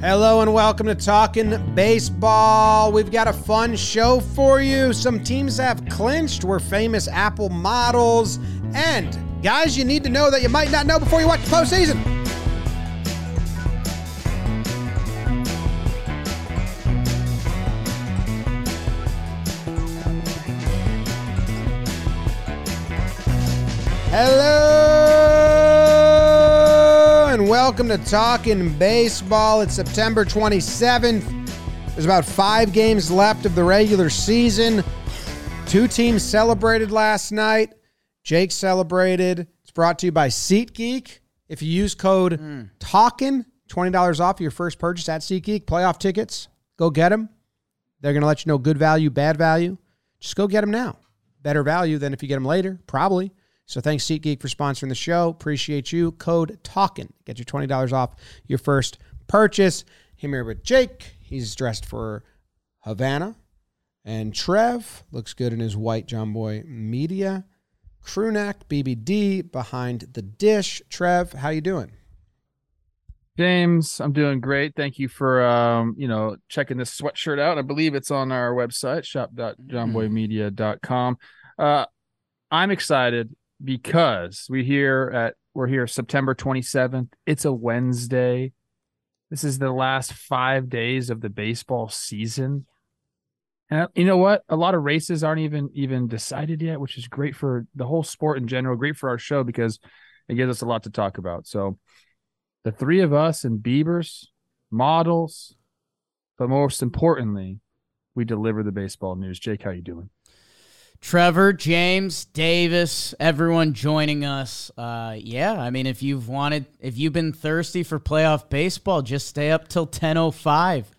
Hello and welcome to Talking Baseball. We've got a fun show for you. Some teams have clinched. We're famous Apple models. And guys, you need to know that you might not know before you watch the postseason. Hello welcome to Talking Baseball. It's September 27th. There's about five games left of the regular season. Two teams celebrated last night. Jake celebrated. It's brought to you by SeatGeek. If you use code TALKIN, $20 off your first purchase at SeatGeek. Playoff tickets, go get them. They're going to let you know good value, bad value. Just go get them now. Better value than if you get them later, probably. So thanks SeatGeek for sponsoring the show. Appreciate you. Code TALKIN. Get your $20 off your first purchase. Him here with Jake. He's dressed for Havana. And Trev looks good in his white Jomboy media. Crewneck, BBD behind the dish. Trev, how you doing? James, I'm doing great. Thank you for um, you know, checking this sweatshirt out. I believe it's on our website, shop.jomboymedia.com. Uh I'm excited because we here at we're here September 27th. It's a Wednesday. This is the last 5 days of the baseball season. And you know what? A lot of races aren't even even decided yet, which is great for the whole sport in general, great for our show because it gives us a lot to talk about. So the three of us and Beavers, models, but most importantly, we deliver the baseball news. Jake, how you doing? Trevor, James, Davis, everyone joining us. Uh, yeah, I mean, if you've wanted, if you've been thirsty for playoff baseball, just stay up till ten oh five.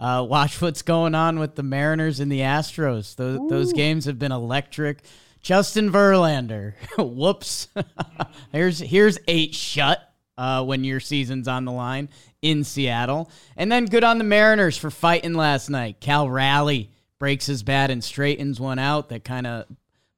Uh, watch what's going on with the Mariners and the Astros. Those, those games have been electric. Justin Verlander, whoops. here's here's eight shut uh, when your season's on the line in Seattle, and then good on the Mariners for fighting last night. Cal Raleigh breaks his bat and straightens one out that kind of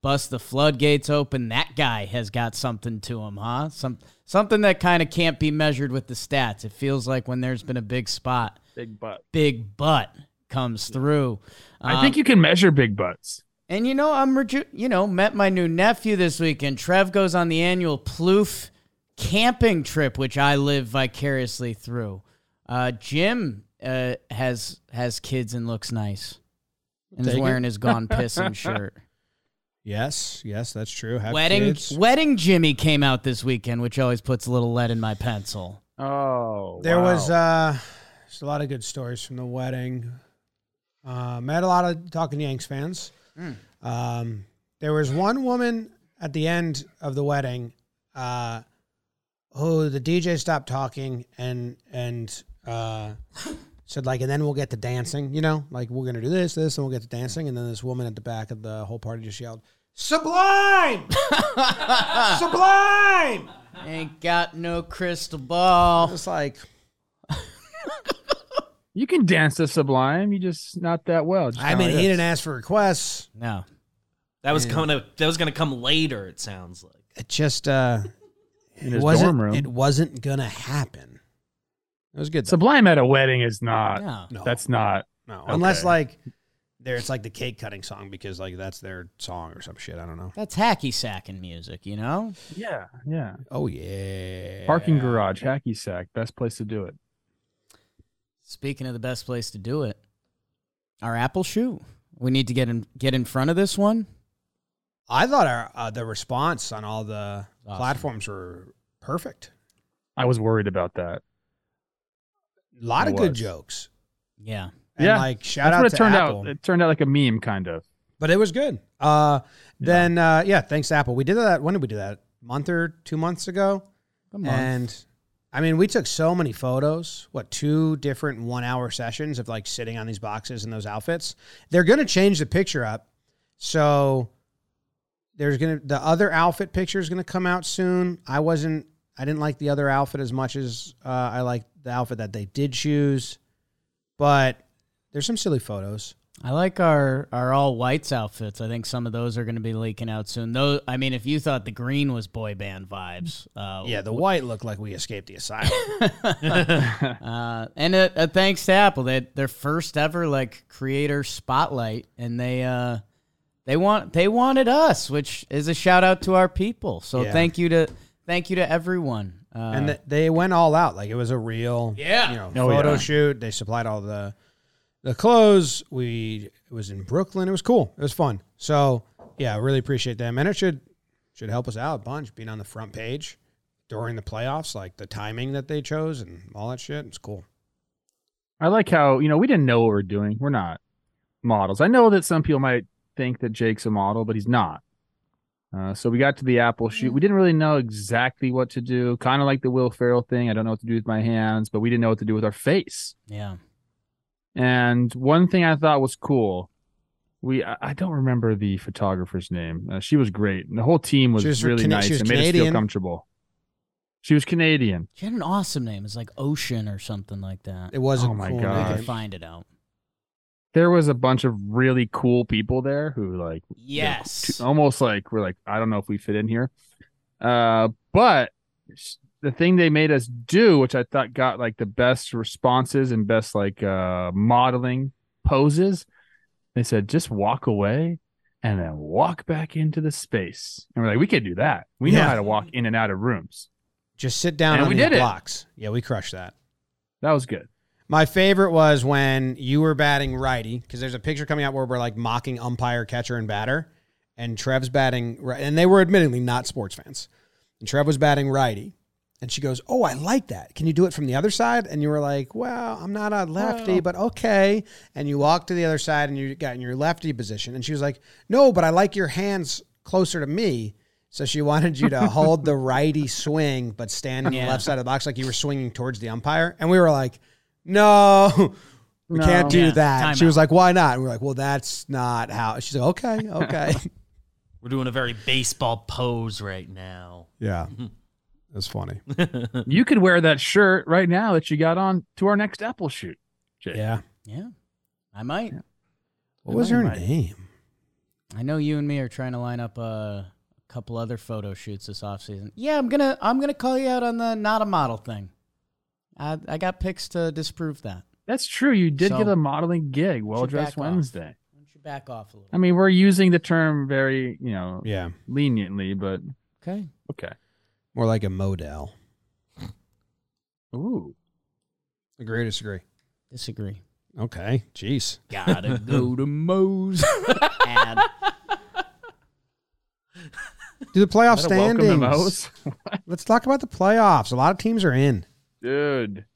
busts the floodgates open. That guy has got something to him, huh? Some something that kind of can't be measured with the stats. It feels like when there's been a big spot, Big butt. big butt comes through. I think you can measure big butts. And you know, I'm reju- you know met my new nephew this weekend. Trev goes on the annual Plouffe camping trip, which I live vicariously through. Uh, Jim uh, has has kids and looks nice, and is Take it. wearing his gone pissing shirt. Yes, yes, that's true. Have wedding kids. wedding Jimmy came out this weekend, which always puts a little lead in my pencil. Oh, There was uh, just a lot of good stories from the wedding. Uh, met a lot of talking Yanks fans. Um, there was one woman at the end of the wedding uh, who the DJ stopped talking and and uh, said like, and then we'll get to dancing. You know, like we're gonna do this, this, and we'll get to dancing. And then this woman at the back of the whole party just yelled, "Sublime, sublime!" Ain't got no crystal ball. It's like. you can dance to Sublime. You just not that well. Just I mean, like he didn't ask for requests. No, That was gonna that was gonna come later. It sounds like. It just uh, In it his wasn't. dorm room. It wasn't gonna happen. It was good. Though. Sublime at a wedding is not. no. No, That's not. no, unless like there, it's like the cake cutting song because like that's their song or some shit. I don't know. That's hacky sacking music, you know. Yeah, yeah. Oh yeah, Parking garage, hacky sack, best place to do it. Speaking of the best place to do it, our Apple shoe. We need to get in get in front of this one. I thought our uh, the response on all the Awesome. platforms were perfect. I was worried about that. A lot It of good jokes. Yeah. And Yeah, like shout That's out what it to turned Apple. out. It turned out like a meme, kind of. but it was good. Uh, then uh, yeah, thanks to Apple. We did that. When did we do that? A month or two months ago. Come on. And I mean, we took so many photos. What two different one-hour sessions of like sitting on these boxes and those outfits? They're going to change the picture up. So there's gonna the other outfit picture is gonna come out soon. I wasn't. I didn't like the other outfit as much as uh, I liked the outfit that they did choose. But there's some silly photos. I like our our all whites outfits. I think some of those are going to be leaking out soon. Though, I mean, if you thought the green was boy band vibes, uh, Yeah, the white looked like we escaped the asylum. uh, and a, a thanks to Apple, they their first ever like creator spotlight, and they uh, they want they wanted us, which is a shout out to our people. So Yeah. thank you to thank you to everyone. Uh, and th- they went all out. Like it was a real, Yeah. you know, Oh, photo yeah. shoot. They supplied all the the clothes. We it was in Brooklyn. It was cool. It was fun. So yeah, really appreciate them, and it should should help us out a bunch. Being on the front page during the playoffs, like the timing that they chose and all that shit. It's cool. I like how, you know, we didn't know what we're doing. We're not models. I know that some people might think that Jake's a model, but he's not. Uh, so we got to the Apple shoot. We didn't really know exactly what to do. Kind of like the Will Ferrell thing. I don't know what to do with my hands, but we didn't know what to do with our face. yeah, And one thing I thought was cool. We I I don't remember the photographer's name. Uh, she was great. And the whole team was, She was really Cana- nice she was and made us feel Canadian. comfortable. She was Canadian. she had an awesome name. It's like Ocean or something like that. It wasn't. Oh my cool We gosh. can name. find it out. There was a bunch of really cool people there who like Yes. almost like we're like I don't know if we fit in here. Uh, but the thing they made us do, which I thought got like the best responses and best like uh modeling poses, they said just walk away and then walk back into the space. And we're like, we can do that. We know how to walk in and out of rooms. Just sit down And on we did it. blocks. Yeah, we crushed that. That was good. My favorite was when you were batting righty because there's a picture coming out where we're like mocking umpire, catcher, and batter, and Trev's batting right, and they were admittedly not sports fans. And Trev was batting righty, and she goes, "Oh, I like that. Can you do it from the other side?" And you were like, "Well, I'm not a lefty, oh. but okay." And you walked to the other side, and you got in your lefty position, and she was like, "No, but I like your hands closer to me." So she wanted you to hold the righty swing, but stand on the left side of the box like you were swinging towards the umpire. And we were like, no, we No. can't do Yeah, that. time She was out. like, why not? And we are like, well, that's not how. She's like, okay, okay. We're doing a very baseball pose right now. yeah. Mm-hmm. That's funny. You could wear that shirt right now that you got on to our next Apple shoot. Jake. Yeah. Yeah, I might. What was might, her might. name? I know you and me are trying to line up uh, a couple other photo shoots this off season. Yeah, I'm gonna I'm gonna call you out on the not a model thing. I I got pics to disprove that. That's true. You did So- get a modeling gig, Well Dressed back off. Wednesday. Why don't you back off a little? I mean, we're using the term very, you know, Yeah. leniently, but Okay. okay. More like a model. Ooh. Agree or disagree? Disagree. Okay. Jeez. Gotta go to Moe's. Ad. Do the playoff Is welcome to standings. Let's talk about the playoffs. A lot of teams are in. Dude.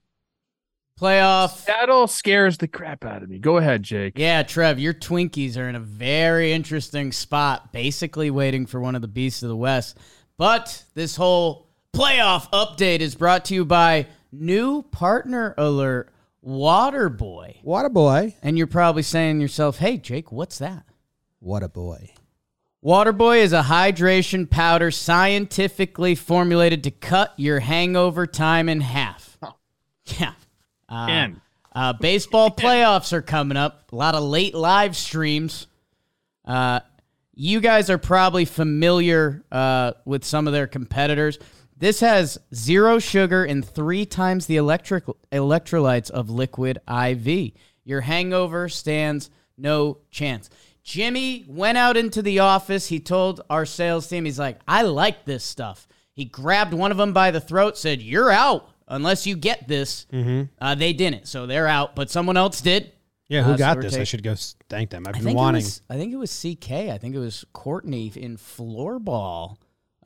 Playoff. Seattle scares the crap out of me. Go ahead, Jake. Yeah, Trev, your Twinkies are in a very interesting spot, basically waiting for one of the beasts of the West. But this whole playoff update is brought to you by new partner alert, Waterboy. What a boy. And you're probably saying to yourself, hey, Jake, what's that? What a boy. Waterboy is a hydration powder scientifically formulated to cut your hangover time in half. Yeah. Uh, uh, baseball playoffs are coming up. A lot of late live streams. Uh, you guys are probably familiar uh, with some of their competitors. This has zero sugar and three times the electric electrolytes of liquid IV. Your hangover stands no chance. Jimmy went out into the office. He told our sales team, he's like, I like this stuff. He grabbed one of them by the throat, said, You're out unless you get this. Uh, they didn't, so they're out, but someone else did. Yeah, who Uh, got we're this? I should go thank them. I've I been wanting. Was, I think it was CK. I think it was Courtney in floorball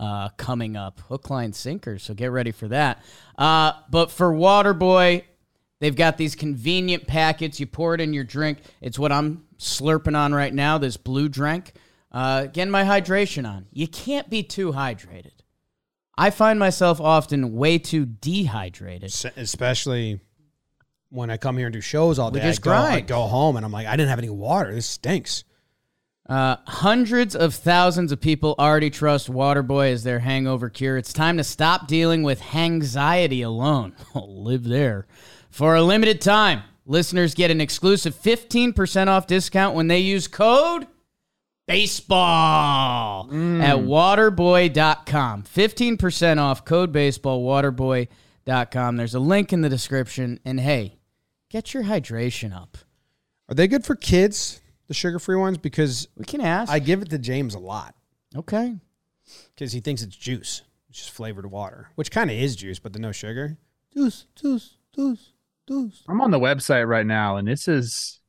uh, coming up, hook, line, sinker. So get ready for that. Uh, but for Waterboy, they've got these convenient packets. You pour it in your drink. It's what I'm slurping on right now. This blue drink. Uh, getting my hydration on. You can't be too hydrated. I find myself often way too dehydrated. S- especially when I come here and do shows all We day. I just go, I go home and I'm like, I didn't have any water. This stinks. Uh, hundreds of thousands of people already trust Waterboy as their hangover cure. It's time to stop dealing with anxiety alone. Live there. For a limited time, Listeners get an exclusive 15% off discount when they use code baseball mm. at waterboy.com. 15% off code baseball waterboy.com. There's a link in the description and hey, get your hydration up. Are they good for kids? The sugar-free ones because We can ask. I give it to James a lot okay. because he thinks it's juice. It's just flavored water, which kind of is juice, but the no sugar. Juice, juice, juice, juice. I'm on the website right now, and this is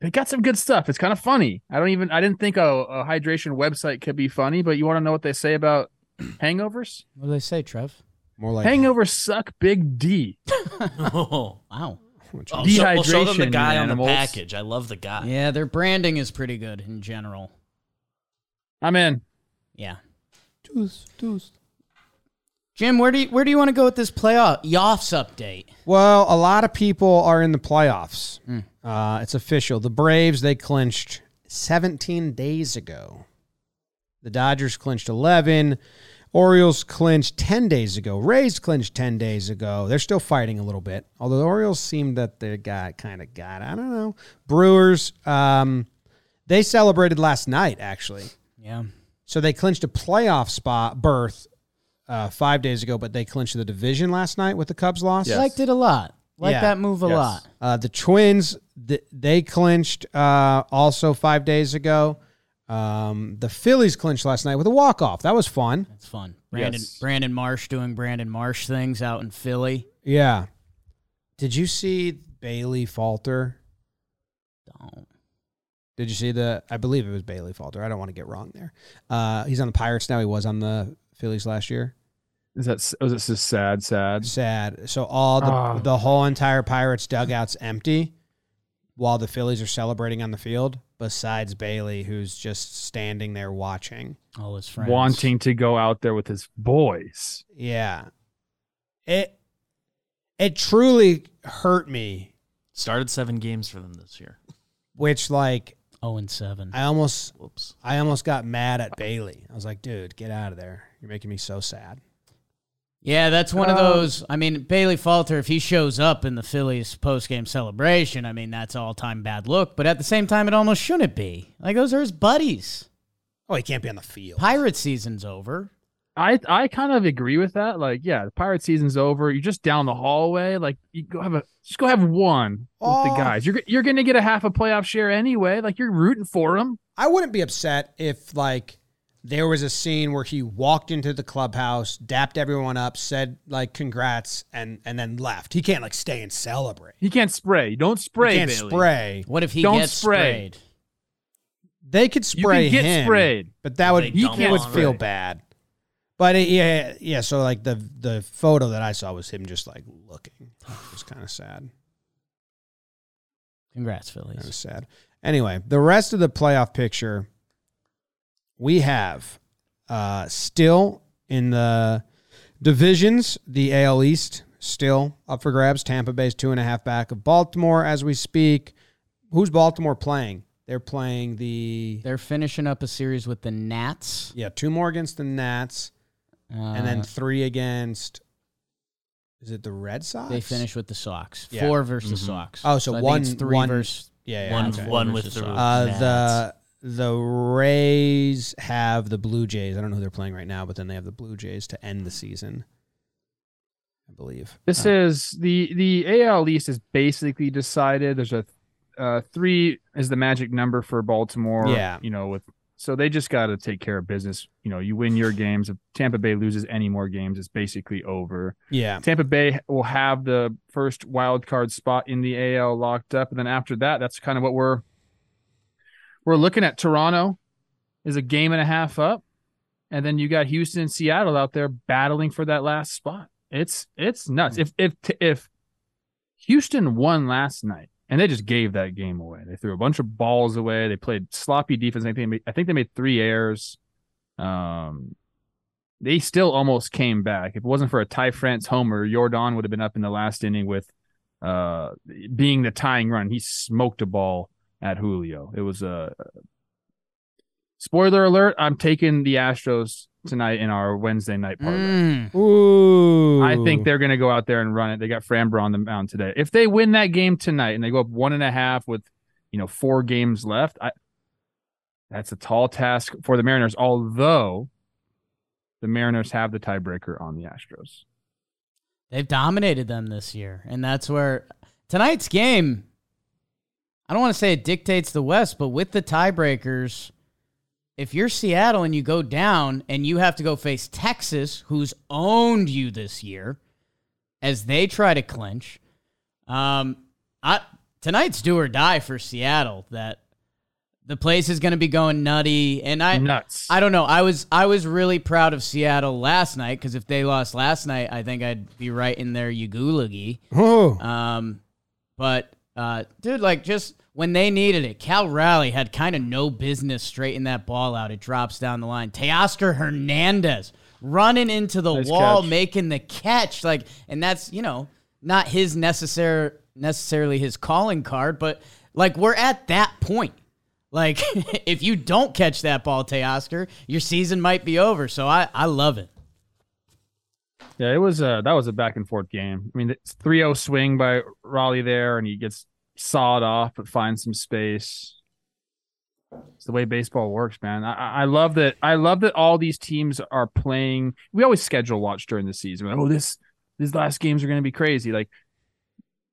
they got some good stuff. It's kind of funny. I don't even I didn't think a, a hydration website could be funny, but you want to know what they say about hangovers? What do they say, Trev? More like Hangovers suck big D. Oh. Wow. Oh, so, well, show them the guy you on the package. I love the guy. Yeah, their branding is pretty good in general. I'm in. Yeah. juice, juice. Jim, where do you where do you want to go with this playoff Yoffs update? Well, a lot of people are in the playoffs. Hmm. Uh, it's official. The Braves they clinched 17 days ago. The Dodgers clinched 11. Orioles clinched 10 days ago. Rays clinched 10 days ago. They're still fighting a little bit. Although the Orioles seem that they got kind of got, I don't know. Brewers, um, they celebrated last night, actually. Yeah. So they clinched a playoff spot berth uh, five days ago, but they clinched the division last night with the Cubs loss. Yes. Liked it a lot. Like Yeah. that move a Yes. lot. Uh, the Twins, th- they clinched uh, also five days ago. Um, the Phillies clinched last night with a walk off. That was fun. That's fun. Brandon Yes. Brandon Marsh doing Brandon Marsh things out in Philly. Yeah. Did you see Bailey Falter? Don't. Did you see the? I believe it was Bailey Falter. I don't want to get wrong there. Uh, he's on the Pirates now. He was on the Phillies last year. Is that s- was it just sad, sad? Sad. So all the Ah. the whole entire Pirates dugout's empty, while the Phillies are celebrating on the field. Besides Bailey, who's just standing there watching. All his friends. Wanting to go out there with his boys. Yeah. It it truly hurt me, Started seven games for them this year. which like 0 and 7. I almost Whoops. I almost got mad at Bailey. I was like, dude, get out of there. You're making me so sad. Yeah, that's one of Uh, those. I mean, Bailey Falter, if he shows up in the Phillies post game celebration, I mean, that's all time bad look. But at the same time, it almost shouldn't be. Like, those are his buddies. Oh, he can't be on the field. Pirate season's over. I I kind of agree with that. Like, yeah, the pirate season's over. You're just down the hallway. Like, you go have a just go have one with Oh. the guys. You're you're gonna get a half a playoff share anyway. Like, you're rooting for them. I wouldn't be upset if like there was a scene where he walked into the clubhouse, dapped everyone up, said like congrats, and and then left. He can't like stay and celebrate. He can't spray. Don't spray. he can't Bailey. spray. What if he Don't gets spray. sprayed? They could spray You spray can get him, sprayed. but that would he don't would want feel bad. But it, yeah, yeah. So like the the photo that I saw was him just like looking. It was kind of sad. Congrats, Kind of Phillies. sad. Anyway, the rest of the playoff picture, we have uh, still in the divisions, the AL East still up for grabs. Tampa Bay's two and a half back of Baltimore as we speak. Who's Baltimore playing? They're playing the They're finishing up a series with the Nats. yeah two more against the Nats, Uh, and then three against. Is it the Red Sox? they finish with the Sox. Yeah. Four versus Mhm. Sox. Oh, so I think one- it's three one- versus Yeah, yeah one okay. one with the Sox. Uh, Nats. the the Rays have the Blue Jays. I don't know who they're playing right now, but then they have the Blue Jays to end the season. I believe. This Uh, is the the AL East is basically decided. There's a uh, three is the magic number for Baltimore. Yeah. you know, with so they just got to take care of business. You know, you win your games. If Tampa Bay loses any more games, it's basically over. yeah. Tampa Bay will have the first wild card spot in the AL locked up, and then after that, that's kind of what we're we're looking at. Toronto is a game and a half up, and then you got Houston and Seattle out there battling for that last spot. It's it's nuts. If if if Houston won last night and they just gave that game away, they threw a bunch of balls away. They played sloppy defense. I think they made, I think they made three errors. Um, they still almost came back. If it wasn't for a Ty France homer, Yordan would have been up in the last inning with uh being the tying run. He smoked a ball at Julio. It was a spoiler alert. I'm taking the Astros tonight in our Wednesday night parlay. Mm. Ooh. I think they're going to go out there and run it. They got Framber on the mound today. If they win that game tonight and they go up one and a half with, you know, four games left, I, that's a tall task for the Mariners. Although the Mariners have the tiebreaker on the Astros. They've dominated them this year, and that's where tonight's game. I don't want to say it dictates the West, but with the tiebreakers, if you're Seattle and you go down and you have to go face Texas, who's owned you this year, as they try to clinch, um, I, tonight's do or die for Seattle. That the place is going to be going nutty, and I Nuts. I don't know. I was I was really proud of Seattle last night because if they lost last night, I think I'd be right in their Yagulagi. Oh. Um, but uh, dude, like just when they needed it, Cal Raleigh had kind of no business straightening that ball out. It drops down the line. Teoscar Hernandez running into the Nice wall, catch. making the catch. Like, and that's you know not his necessary necessarily his calling card, but like we're at that point. Like, if you don't catch that ball, Teoscar, your season might be over. So I, I love it. Yeah, it was a that was a back and forth game. I mean, it's 3-0 swing by Raleigh there, and he gets sawed off, but finds some space. It's the way baseball works, man. I, I- love that. I love that all these teams are playing. We always schedule watch during the season. Like, oh, this these last games are going to be crazy. Like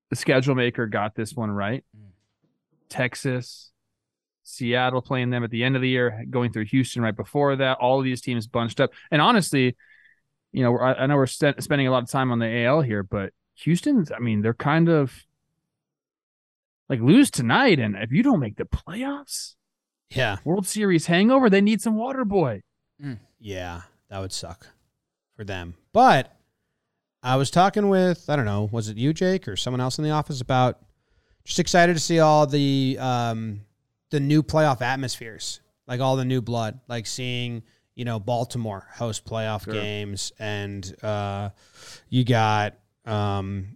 the schedule maker got this one right. Mm. Texas, Seattle playing them at the end of the year, going through Houston right before that. All of these teams bunched up, and honestly, you know, I, I know we're st- spending a lot of time on the AL here, but Houston's, I mean, they're kind of like lose tonight, and if you don't make the playoffs, Yeah. World Series hangover, they need some water boy. Yeah, that would suck for them. But I was talking with, I don't know, was it you, Jake, or someone else in the office about just excited to see all the um the new playoff atmospheres, like all the new blood, like seeing, you know, Baltimore host playoff Sure. games and uh you got um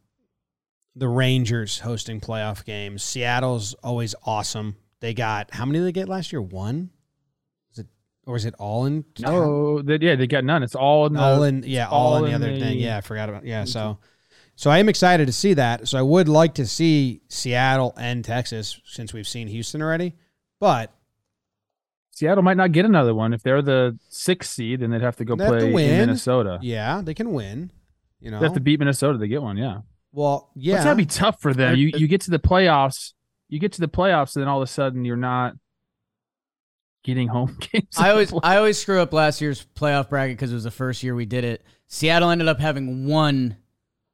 the Rangers hosting playoff games. Seattle's always awesome. They got how many did they get last year? One? Is it or is it all in No, they, yeah, they got none. It's all in the, all in yeah all, all in the other the- thing yeah i forgot about yeah so so i am excited to see that so i would like to see seattle and texas since we've seen houston already but Seattle might not get another one if they're the sixth seed, then they'd have to go They have to play in. Minnesota. yeah they can win you know They have to beat Minnesota to get one. Yeah, well yeah It's gotta be tough for them. You you get to the playoffs, you get to the playoffs, and then all of a sudden you're not getting home games. I always I always screw up last year's playoff bracket because it was the first year we did it. Seattle ended up having one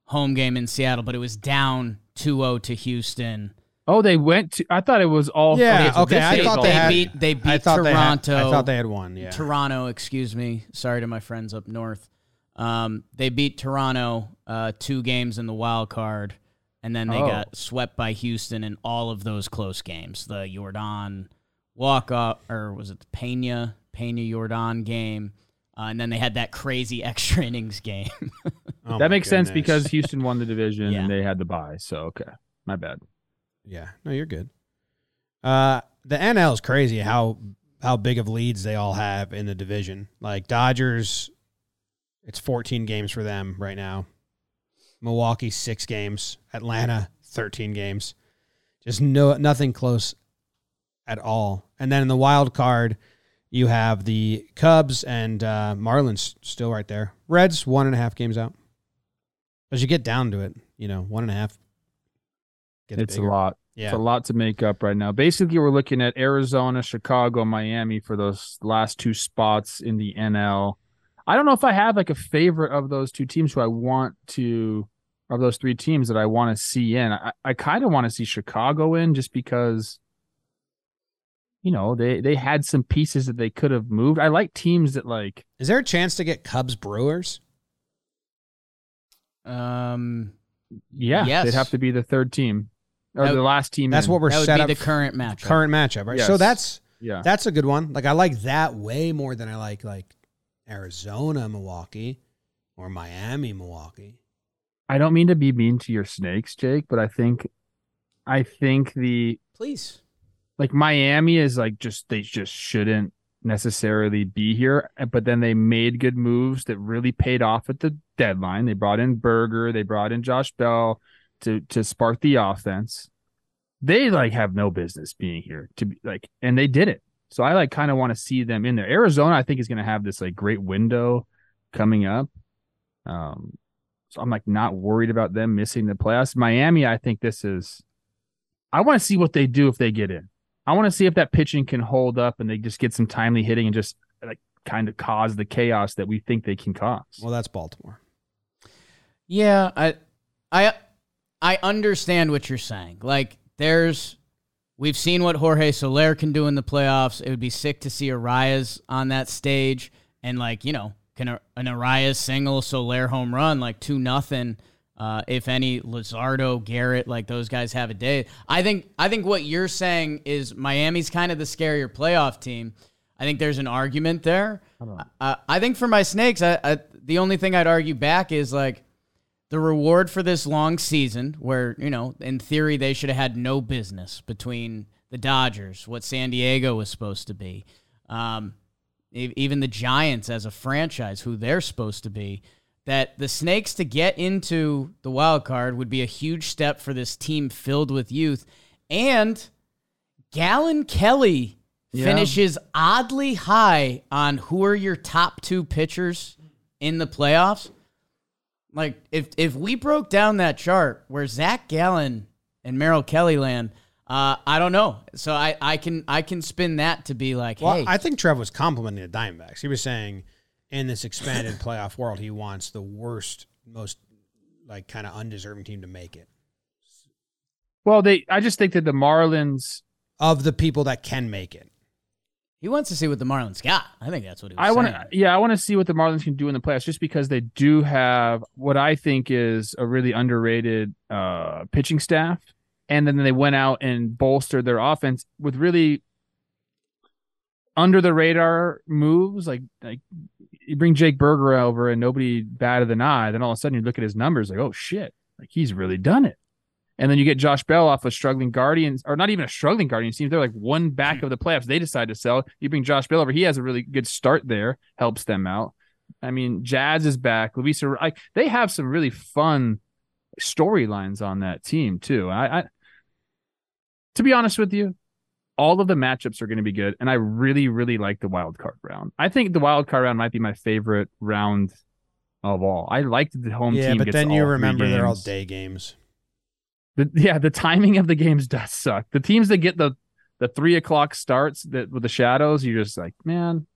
home game in Seattle, but it was down 2-0 to Houston. Oh, they went to. I thought it was all. Yeah, so okay, I thought all- they had- beat they I beat they had- Toronto. i thought they had one yeah Toronto, excuse me. Sorry to my friends up north. Um, they beat Toronto uh, two games in the wild card, and then they Oh. got swept by Houston in all of those close games. The Yordan walk up, or was it the Pena Pena Yordan game? Uh, and then they had that crazy extra innings game. Oh that my makes sense because Houston won the division Yeah. and they had the bye. So okay, my bad. Yeah no you're good uh the nl is crazy how how big of leads they all have in the division like dodgers it's 14 games for them right now Milwaukee six games, Atlanta thirteen games, just no nothing close at all. And then in the wild card, you have the Cubs and uh, Marlins still right there. Reds one and a half games out. As you get down to it, you know one and a half. Gets It's bigger. a lot. Yeah, It's a lot to make up right now. Basically, we're looking at Arizona, Chicago, Miami for those last two spots in the NL. I don't know if I have like a favorite of those two teams who I want to, of those three teams that I want to see in. I, I kind of want to see Chicago in just because, you know, they they had some pieces that they could have moved. I like teams that like Is there a chance to get Cubs Brewers? um, yeah, Yes. they'd have to be the third team or That- the last team. That's in. what we're that would set be up. the current match. current matchup, right? So that's yeah. That's a good one. Like I like that way more than I like like Arizona, Milwaukee, or Miami, Milwaukee. I don't mean to be mean to your snakes, Jake, but I think I think the Please. like Miami is like just they just shouldn't necessarily be here, but then they made good moves that really paid off at the deadline. They brought in Burger, they brought in Josh Bell to to spark the offense. They like have no business being here to be like, and they did it. So I like kind of want to see them in there. Arizona, I think, is going to have this like great window coming up. Um, so I'm like not worried about them missing the playoffs. Miami, I think this is. I want to see what they do if they get in. I want to see if that pitching can hold up and they just get some timely hitting and just like kind of cause the chaos that we think they can cause. Well, that's Baltimore. Yeah, I I I understand what you're saying. Like there's we've seen what Jorge Soler can do in the playoffs. It would be sick to see Arraez on that stage and like, you know, can a, an Arraez single Soler home run like 2 nothing uh, if any, Luzardo, Garrett, like those guys have a day. I think I think what you're saying is Miami's kind of the scarier playoff team. I think there's an argument there. I, I think for my Snakes, I, I, the only thing I'd argue back is like the reward for this long season, where you know, in theory, they should have had no business between the Dodgers, what San Diego was supposed to be, um, e- even the Giants as a franchise, who they're supposed to be that the Snakes to get into the wild card would be a huge step for this team filled with youth. And Gallen Kelly Yeah. finishes oddly high on who are your top two pitchers in the playoffs. Like if if we broke down that chart where Zach Gallen and Merrill Kelly land, uh, I don't know. So I, I can I can spin that to be like, Well, hey, I think Trev was complimenting the Diamondbacks. He was saying in this expanded playoff world, he wants the worst, most like kind of undeserving team to make it Well, they I just think that the Marlins of the people that can make it. He wants to see what the Marlins got. I think that's what he was I want to, yeah, I want to see what the Marlins can do in the playoffs, just because they do have what I think is a really underrated uh, pitching staff, and then they went out and bolstered their offense with really under the radar moves, like like you bring Jake Burger over and nobody batted an eye, then all of a sudden you look at his numbers, like oh shit, like he's really done it. And then you get Josh Bell off a struggling Guardians, or not even a struggling Guardians team. They're like one back hmm. of the playoffs. They decide to sell. You bring Josh Bell over. He has a really good start there, helps them out. I mean, Jazz is back. Luis, like they have some really fun storylines on that team too. I, I, to be honest with you, all of the matchups are going to be good, and I really, really like the wild card round. I think the wild card round might be my favorite round of all. I liked the home yeah, team. but gets then you remember they're all day games. The, yeah, the timing of the games does suck. The teams that get the the three o'clock starts that with the shadows, you're just like, man,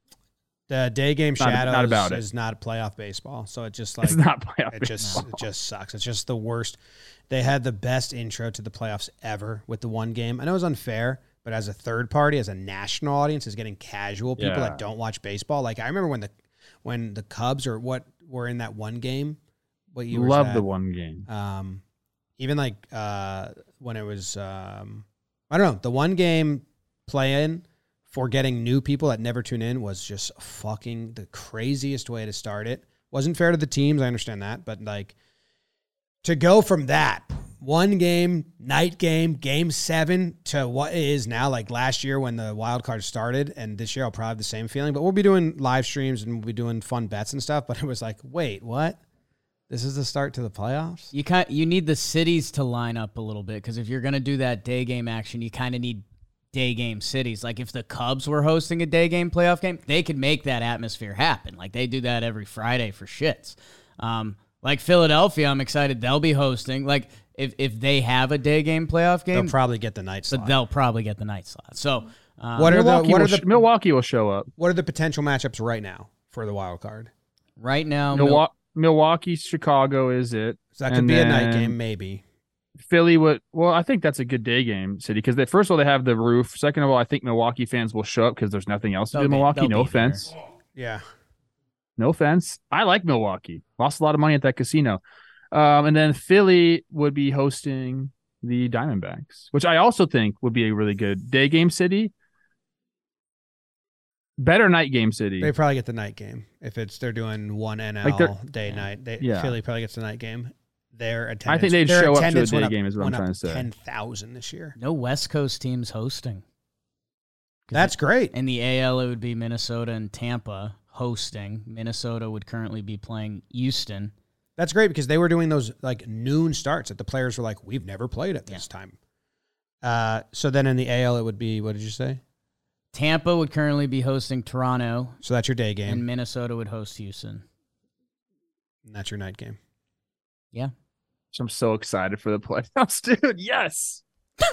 The day game Not- not shadows about it. is not playoff baseball, so it just like it's not playoff. it just it just sucks. It's just the worst. They had the best intro to the playoffs ever with the one game. I know it was unfair, but as a third party, as a national audience, is getting casual people Yeah. that don't watch baseball. Like I remember when the when the Cubs or what were in that one game. What you love the one game. Um, even like uh, when it was, um, I don't know, the one game play in for getting new people that never tune in was just fucking the craziest way to start it. Wasn't fair to the teams, I understand that, but like to go from that one game, night game, game seven to what it is now, like last year when the wild card started, and this year I'll probably have the same feeling. But we'll be doing live streams and we'll be doing fun bets and stuff. But it was like, wait, what? This is the start to the playoffs? You kind you need the cities to line up a little bit because if you're gonna do that day game action, you kind of need day game cities. Like if the Cubs were hosting a day game playoff game, they could make that atmosphere happen. Like they do that every Friday for shits. Um, like Philadelphia, I'm excited they'll be hosting. Like if if they have a day game playoff game, They'll probably get the night slot. but they'll probably get the night slot. So um, What are the Milwaukee what will are the sh- Milwaukee will show up. what are the potential matchups right now for the wild card? right now, Milwaukee, Milwaukee, Chicago is it. So that could And be a night game, maybe. Philly would well, I think that's a good day game city because they first of all they have the roof. Second of all, I think Milwaukee fans will show up because there's nothing else to do They'll in Milwaukee. No be there. offense, Yeah. no offense. I like Milwaukee. Lost a lot of money at that casino. Um, and then Philly would be hosting the Diamondbacks, which I also think would be a really good day game city. Better night game city. They probably get the night game if it's they're doing one NL Like they're- day night. They, Yeah. Philly probably gets the night game. Their attendance. I think they'd show up to a day up- game is what I'm trying to say. Ten thousand this year. no West Coast teams hosting. That's great. In the AL, it would be Minnesota and Tampa hosting. Minnesota would currently be playing Houston. That's great because they were doing those like noon starts that the players were like, we've never played at this time. Uh, so then in the AL, it would be, what did you say? Tampa would currently be hosting Toronto, So that's your day game. and Minnesota would host Houston. and that's your night game. Yeah. So I'm so excited for the playoffs, dude. Yes.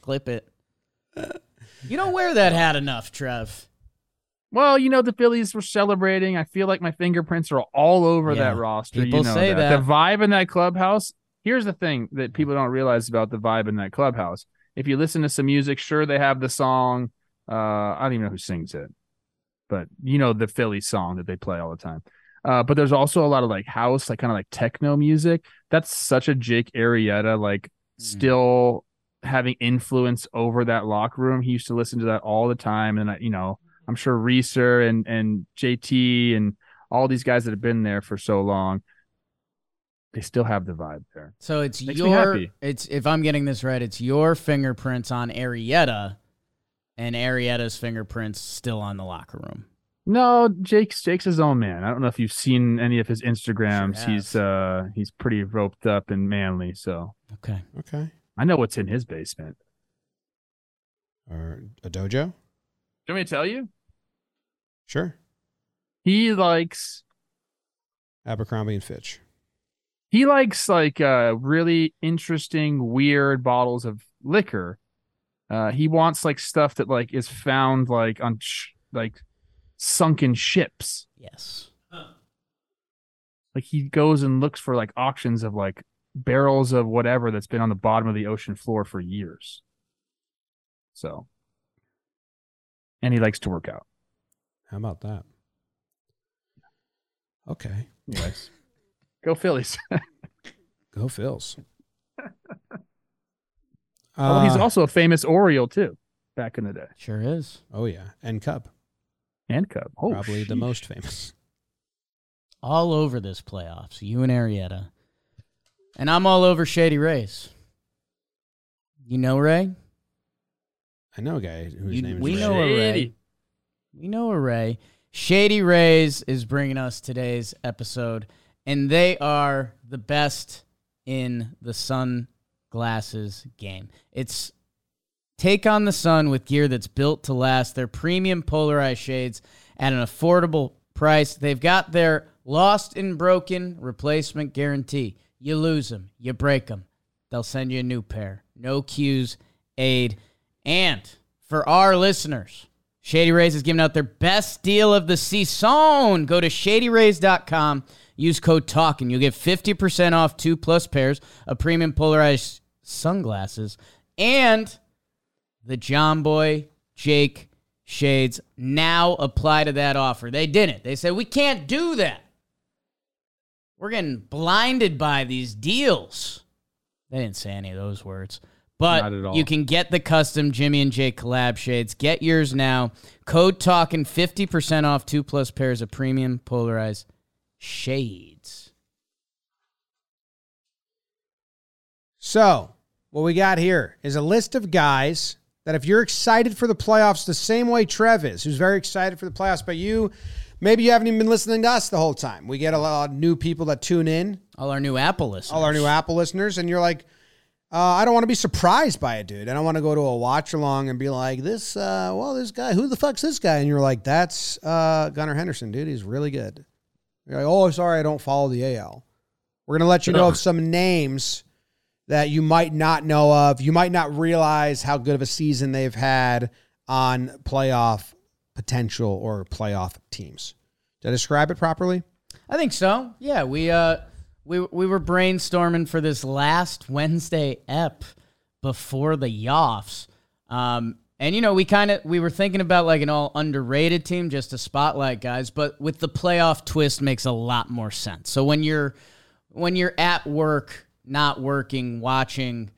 Clip it. You don't wear that hat enough, Trev. Well, you know the Phillies were celebrating. I feel like my fingerprints are all over Yeah. that roster. People you know say that. that. the vibe in that clubhouse. Here's the thing that people don't realize about the vibe in that clubhouse. If you listen to some music, sure they have the song. Uh, I don't even know who sings it, but you know the Philly song that they play all the time. Uh, but there's also a lot of like house, like kind of like techno music. That's such a Jake Arrieta, like Mm. still having influence over that locker room. He used to listen to that all the time, and I, you know, I'm sure Reeser and and JT and all these guys that have been there for so long, they still have the vibe there. So it's Makes your happy. it's if I'm getting this right, it's your fingerprints on Arrieta and Arrieta's fingerprints still on the locker room. No, Jake's Jake's his own man. I don't know if you've seen any of his Instagrams. Sure he's uh he's pretty roped up and manly, so Okay. Okay. I know what's in his basement. Or a dojo? Do you want me to tell you? Sure. He likes Abercrombie and Fitch. He likes like uh really interesting weird bottles of liquor uh he wants like stuff that like is found like on sh- like sunken ships Yes. like he goes and looks for like auctions of like barrels of whatever that's been on the bottom of the ocean floor for years so and he likes to work out How about that? Okay. anyways go phillies Go Phils. oh he's Uh, also a famous oriole too back in the day Sure is. Oh, yeah. And Cub. and cub oh, Probably the most famous. All over this playoffs. You and Arrieta. And I'm all over Shady Rays. You know Ray? I know a guy whose You- name is we Ray. know a Ray. We know a Ray. Shady Rays is bringing us today's episode, and they are the best in the sunglasses game. It's take on the sun with gear that's built to last. Their premium polarized shades at an affordable price. They've got their lost and broken replacement guarantee. You lose them, you break them. They'll send you a new pair. No cues, aid. And for our listeners, Shady Rays is giving out their best deal of the season. Go to shadyrays.com, use code TALK, and you'll get 50% off two plus pairs of premium polarized sunglasses and the Jomboy Jake shades now apply to that offer. They didn't. They said, we can't do that. We're getting blinded by these deals. They didn't say any of those words. But Not at all. you can get the custom Jimmy and Jake collab shades. Get yours now. Code talking 50% off two plus pairs of premium polarized shades. So, what we got here is a list of guys that if you're excited for the playoffs the same way Trev is, who's very excited for the playoffs, but you maybe you haven't even been listening to us the whole time. We get a lot of new people that tune in, All our new Apple listeners. all our new Apple listeners, and you're like, uh, I don't want to be surprised by it, dude. I don't want to go to a watch along and be like, this, uh, well, this guy, who the fuck's this guy? And you're like, that's uh, Gunnar Henderson, dude. He's really good. You're like, oh, sorry, I don't follow the AL. We're going to let you know of some names that you might not know of. You might not realize how good of a season they've had on playoff potential or playoff teams. Did I describe it properly? I think so. Yeah, we uh we we were brainstorming for this last Wednesday ep before the Yoffs. Um and you know, we kind of we were thinking about like an all underrated team just to spotlight guys, but with the playoff twist makes a lot more sense. So when you're when you're at work, not working, watching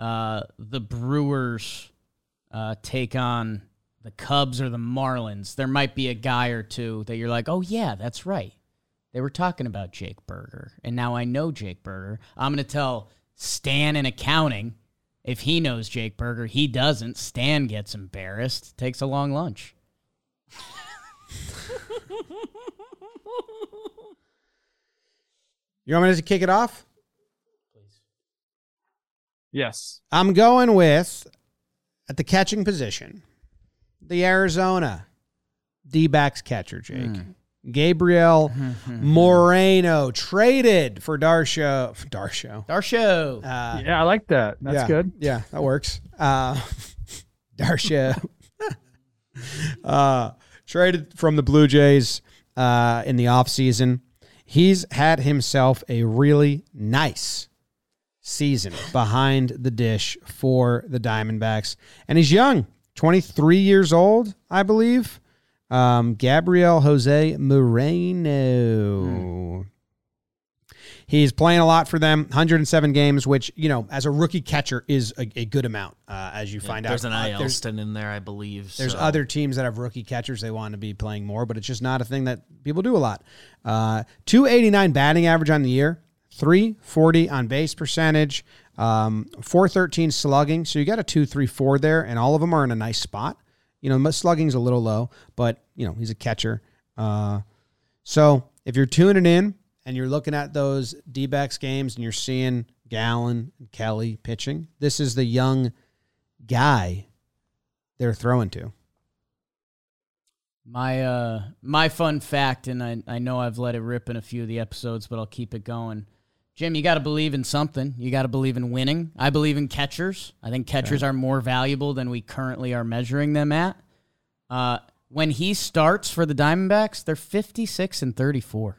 uh the Brewers uh take on the Cubs or the Marlins, there might be a guy or two that you're like, "Oh yeah, that's right." They were talking about Jake Burger, and now I know Jake Burger. I'm going to tell Stan in accounting If he knows Jake Burger, he doesn't. Stan gets embarrassed, takes a long lunch. You want me to kick it off? Yes. I'm going with at the catching position, the Arizona D backs catcher, Jake. Hmm. Gabriel Moreno traded for Darsho. Darsho. Darsho. Uh, yeah, I like that. That's yeah, good. Yeah, that works. Uh, Darsha uh, traded from the Blue Jays uh, in the offseason. He's had himself a really nice season behind the dish for the Diamondbacks. And he's young, 23 years old, I believe. Um, Gabriel Jose Moreno. He's playing a lot for them, 107 games, which, you know, as a rookie catcher is a, a good amount, uh, as you find out. There's out. an Uh, there's- Elston in there, I believe. there's so- other teams that have rookie catchers. They want to be playing more, but it's just not a thing that people do a lot. Uh, 289 batting average on the year, 340 on base percentage, um, 413 slugging. So you got a 234 there, and all of them are in a nice spot. You know, slugging's a little low, but, you know, he's a catcher. Uh, so if you're tuning in and you're looking at those D games and you're seeing Gallen and Kelly pitching, this is the young guy they're throwing to. My uh my fun fact, and I, I know I've let it rip in a few of the episodes, but I'll keep it going. Jim, you got to believe in something. You got to believe in winning. I believe in catchers. I think catchers are more valuable than we currently are measuring them at. Uh, when he starts for the Diamondbacks, they're 56 and 34.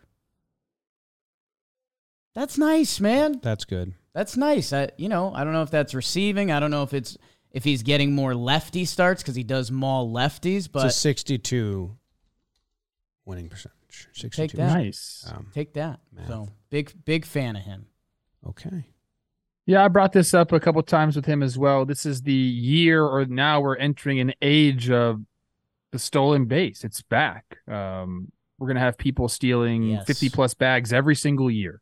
That's nice, man. That's good. That's nice. I, you know, I don't know if that's receiving. I don't know if it's if he's getting more lefty starts because he does maul lefties. But it's a 62 winning percentage. 62. Take that. Nice. Um, take that. Math. So big big fan of him. okay. Yeah, I brought this up a couple times with him as well. This is the year, or now we're entering an age of the stolen base. It's back. Um, we're gonna have people stealing Yes. fifty plus bags every single year.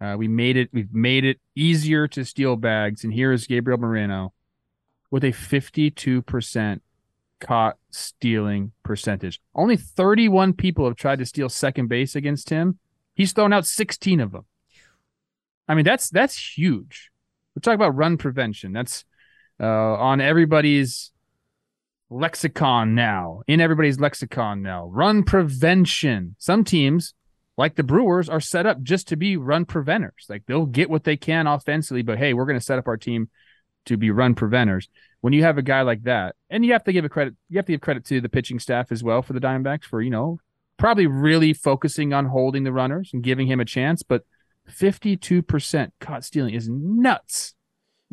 Uh, we made it. We've made it easier to steal bags, and here is Gabriel Moreno with a fifty-two percent caught stealing percentage. Only thirty-one people have tried to steal second base against him. He's thrown out sixteen of them. I mean, that's that's huge. We're talking about run prevention. That's uh, on everybody's lexicon now. In everybody's lexicon now. Run prevention. Some teams, like the Brewers, are set up just to be run preventers. Like they'll get what they can offensively, but hey, we're going to set up our team to be run preventers. When you have a guy like that, and you have to give a credit, you have to give credit to the pitching staff as well for the Diamondbacks for you know probably really focusing on holding the runners and giving him a chance, but 52% caught stealing is nuts.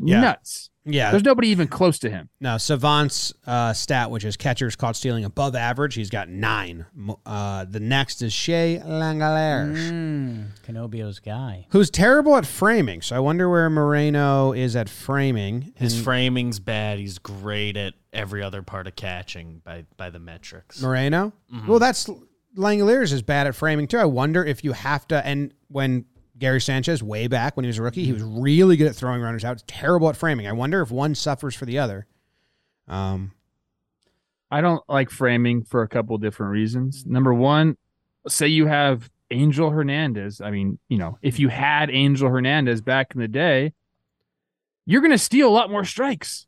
Yeah. Nuts. Yeah. There's nobody even close to him. Now, Savant's uh, stat, which is catchers caught stealing above average, he's got nine. Uh, the next is Shea Langeliers, Mm, Canobio's guy. who's terrible at framing. So I wonder where Moreno is at framing. His And framing's bad. He's great at every other part of catching by by the metrics. Moreno? Well, that's Langeliers is bad at framing too. I wonder if you have to. And when Gary Sanchez, way back when he was a rookie, he was really good at throwing runners out. Terrible at framing. I wonder if one suffers for the other. Um, I don't like framing for a couple different reasons. Number one, say you have Angel Hernandez. I mean, you know, if you had Angel Hernandez back in the day, you're going to steal a lot more strikes.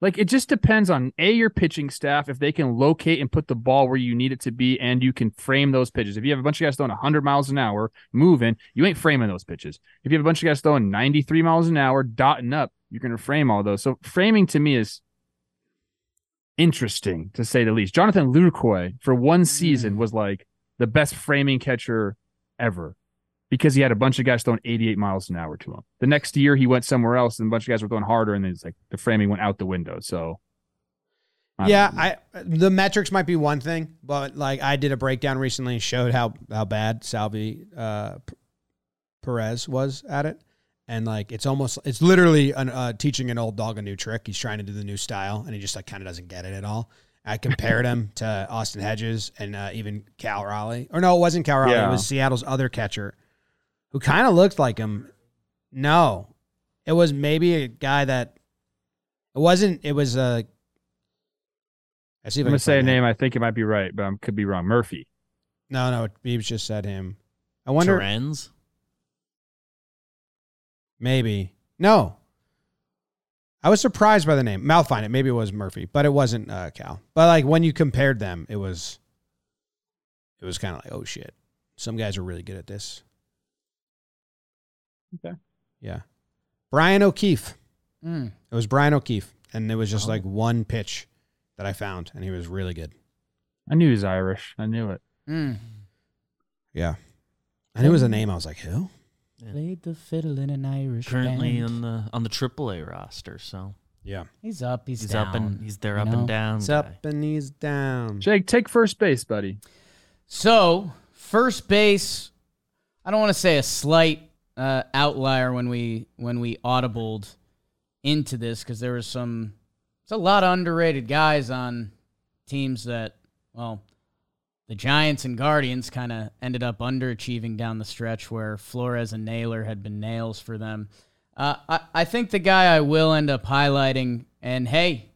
Like it just depends on a your pitching staff if they can locate and put the ball where you need it to be, and you can frame those pitches. If you have a bunch of guys throwing 100 miles an hour, moving, you ain't framing those pitches. If you have a bunch of guys throwing 93 miles an hour, dotting up, you're going to frame all those. So framing to me is interesting to say the least. Jonathan Lucroy for one mm. season was like the best framing catcher ever because he had a bunch of guys throwing 88 miles an hour to him. The next year he went somewhere else and a bunch of guys were throwing harder and it's like the framing went out the window. So I yeah. I the metrics might be one thing, but like I did a breakdown recently and showed how how bad Salvy uh, Perez was at it, and like it's almost it's literally an, uh, teaching an old dog a new trick. He's trying to do the new style, and he just like kind of doesn't get it at all. I compared him to Austin Hedges and uh, even Cal Raleigh, or no, it wasn't Cal Raleigh. It was Seattle's other catcher, who kind of looked like him. No, It was maybe a guy that it wasn't. It was a. I see if I'm I gonna say a find name. I think it might be right, but I could be wrong. Murphy. No, no, Beebs just said him. I wonder. Trends. Maybe no. I was surprised by the name. I'll find it. Maybe it was Murphy, but it wasn't uh, Cal. But like when you compared them, it was. It was kind of like, oh shit, some guys are really good at this. Okay. Yeah, Brian O'Keefe. Mm. It was Brian O'Keefe, and it was just Oh. like one pitch that I found, and he was really good. I knew he was Irish. I knew it. Mm. Yeah, I knew it was a name. I was like, who? Played the fiddle in an Irish Currently band. on the on the AAA roster, so Yeah, He's up. He's, he's down. up and he's there you up know? and down. he's guy. up and he's down. Jake, take first base, buddy. So first base, I don't want to say a slight uh, outlier when we when we audibled into this because there was some. It's a lot of underrated guys on teams that, well, the Giants and Guardians kind of ended up underachieving down the stretch where Flores and Naylor had been nails for them. Uh, I, I think the guy I will end up highlighting, and hey,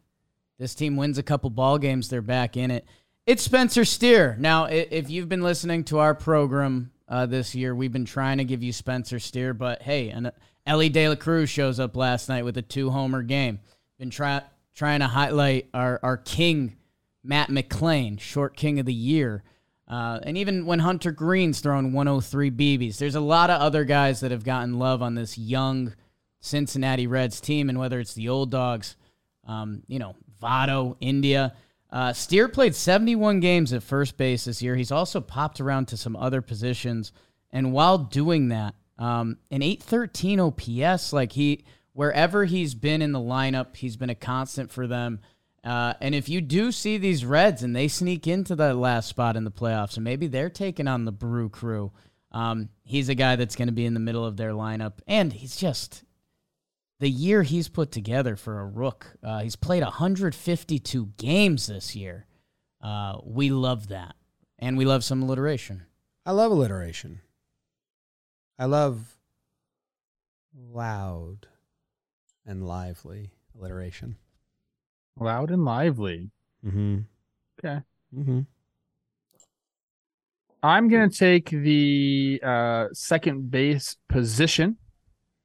this team wins a couple ball games, they're back in it. It's Spencer Steer. Now, if you've been listening to our program uh, this year, we've been trying to give you Spencer Steer, but hey, and Elly De La Cruz shows up last night with a two homer game. Been try, trying to highlight our, our king, Matt McLain, short king of the year. Uh, and even when Hunter Greene's throwing 103 BBs, there's a lot of other guys that have gotten love on this young Cincinnati Reds team. And whether it's the old dogs, um, you know, Votto, India. Uh, Steer played 71 games at first base this year. He's also popped around to some other positions. And while doing that, um, an 813 OPS, like he, wherever he's been in the lineup, he's been a constant for them. Uh, and if you do see these Reds and they sneak into that last spot in the playoffs, and maybe they're taking on the Brew crew, um, he's a guy that's going to be in the middle of their lineup. And he's just, the year he's put together for a rook. Uh, he's played 152 games this year. Uh, we love that, and we love some alliteration. I love alliteration. I love loud and lively alliteration. Loud and lively. Mm-hmm. Okay. Mm-hmm. I'm going to take the uh, second base position.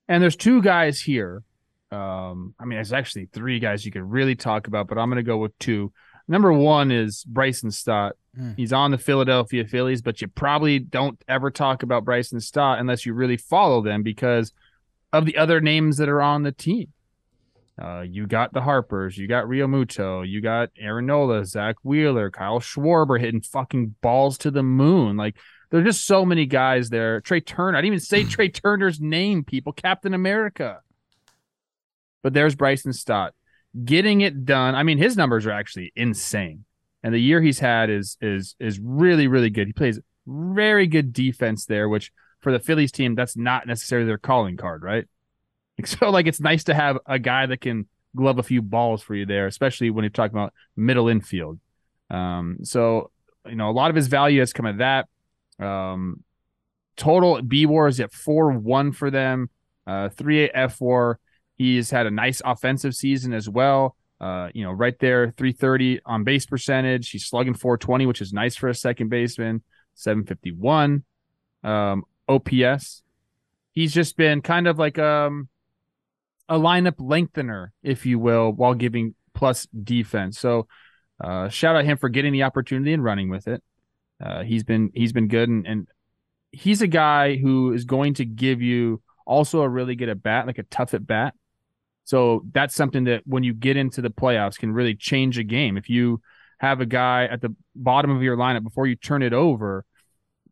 And there's two guys here. Um, I mean, there's actually three guys you could really talk about, but I'm going to go with two. Number one is Bryson Stott. Hmm. He's on the Philadelphia Phillies, but you probably don't ever talk about Bryson Stott unless you really follow them because of the other names that are on the team. Uh, you got the Harpers, you got Realmuto, you got Aaron Nola, Zack Wheeler, Kyle Schwarber hitting fucking balls to the moon. Like there's just so many guys there. Trea Turner, I didn't even say Trey Turner's name, people. Captain America. But there's Bryson Stott getting it done. I mean, his numbers are actually insane, and the year he's had is is is really really good. He plays very good defense there, which for the Phillies team, that's not necessarily their calling card, right? So like it's nice to have a guy that can glove a few balls for you there, especially when you're talking about middle infield. Um, so you know a lot of his value has come at that. Um, total B War is at four one for them, uh, three eight F War. He's had a nice offensive season as well. Uh, you know, right there, 330 on base percentage. He's slugging 420, which is nice for a second baseman. 751 um, OPS. He's just been kind of like um, a lineup lengthener, if you will, while giving plus defense. So, uh, shout out him for getting the opportunity and running with it. Uh, he's been he's been good, and, and he's a guy who is going to give you also a really good at bat, like a tough at bat. So that's something that when you get into the playoffs can really change a game. If you have a guy at the bottom of your lineup before you turn it over,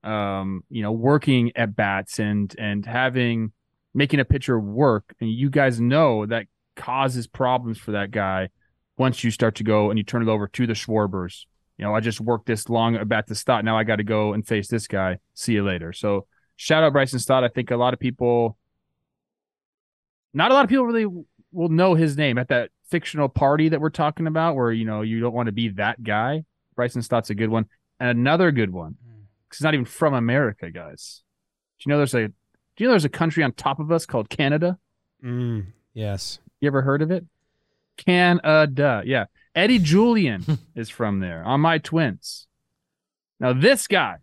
um, you know, working at bats and and having making a pitcher work, and you guys know that causes problems for that guy once you start to go and you turn it over to the Schwarbers. You know, I just worked this long about to Stott. Now I got to go and face this guy. See you later. So shout out Bryson Stott. I think a lot of people, not a lot of people really will know his name at that fictional party that we're talking about, where you know you don't want to be that guy. Bryson Stott's a good one, and another good one because he's not even from America, guys. Do you know there's a do you know there's a country on top of us called Canada? Mm, yes. You ever heard of it? Canada. Yeah. Eddie Julien is from there on my twins. Now, this guy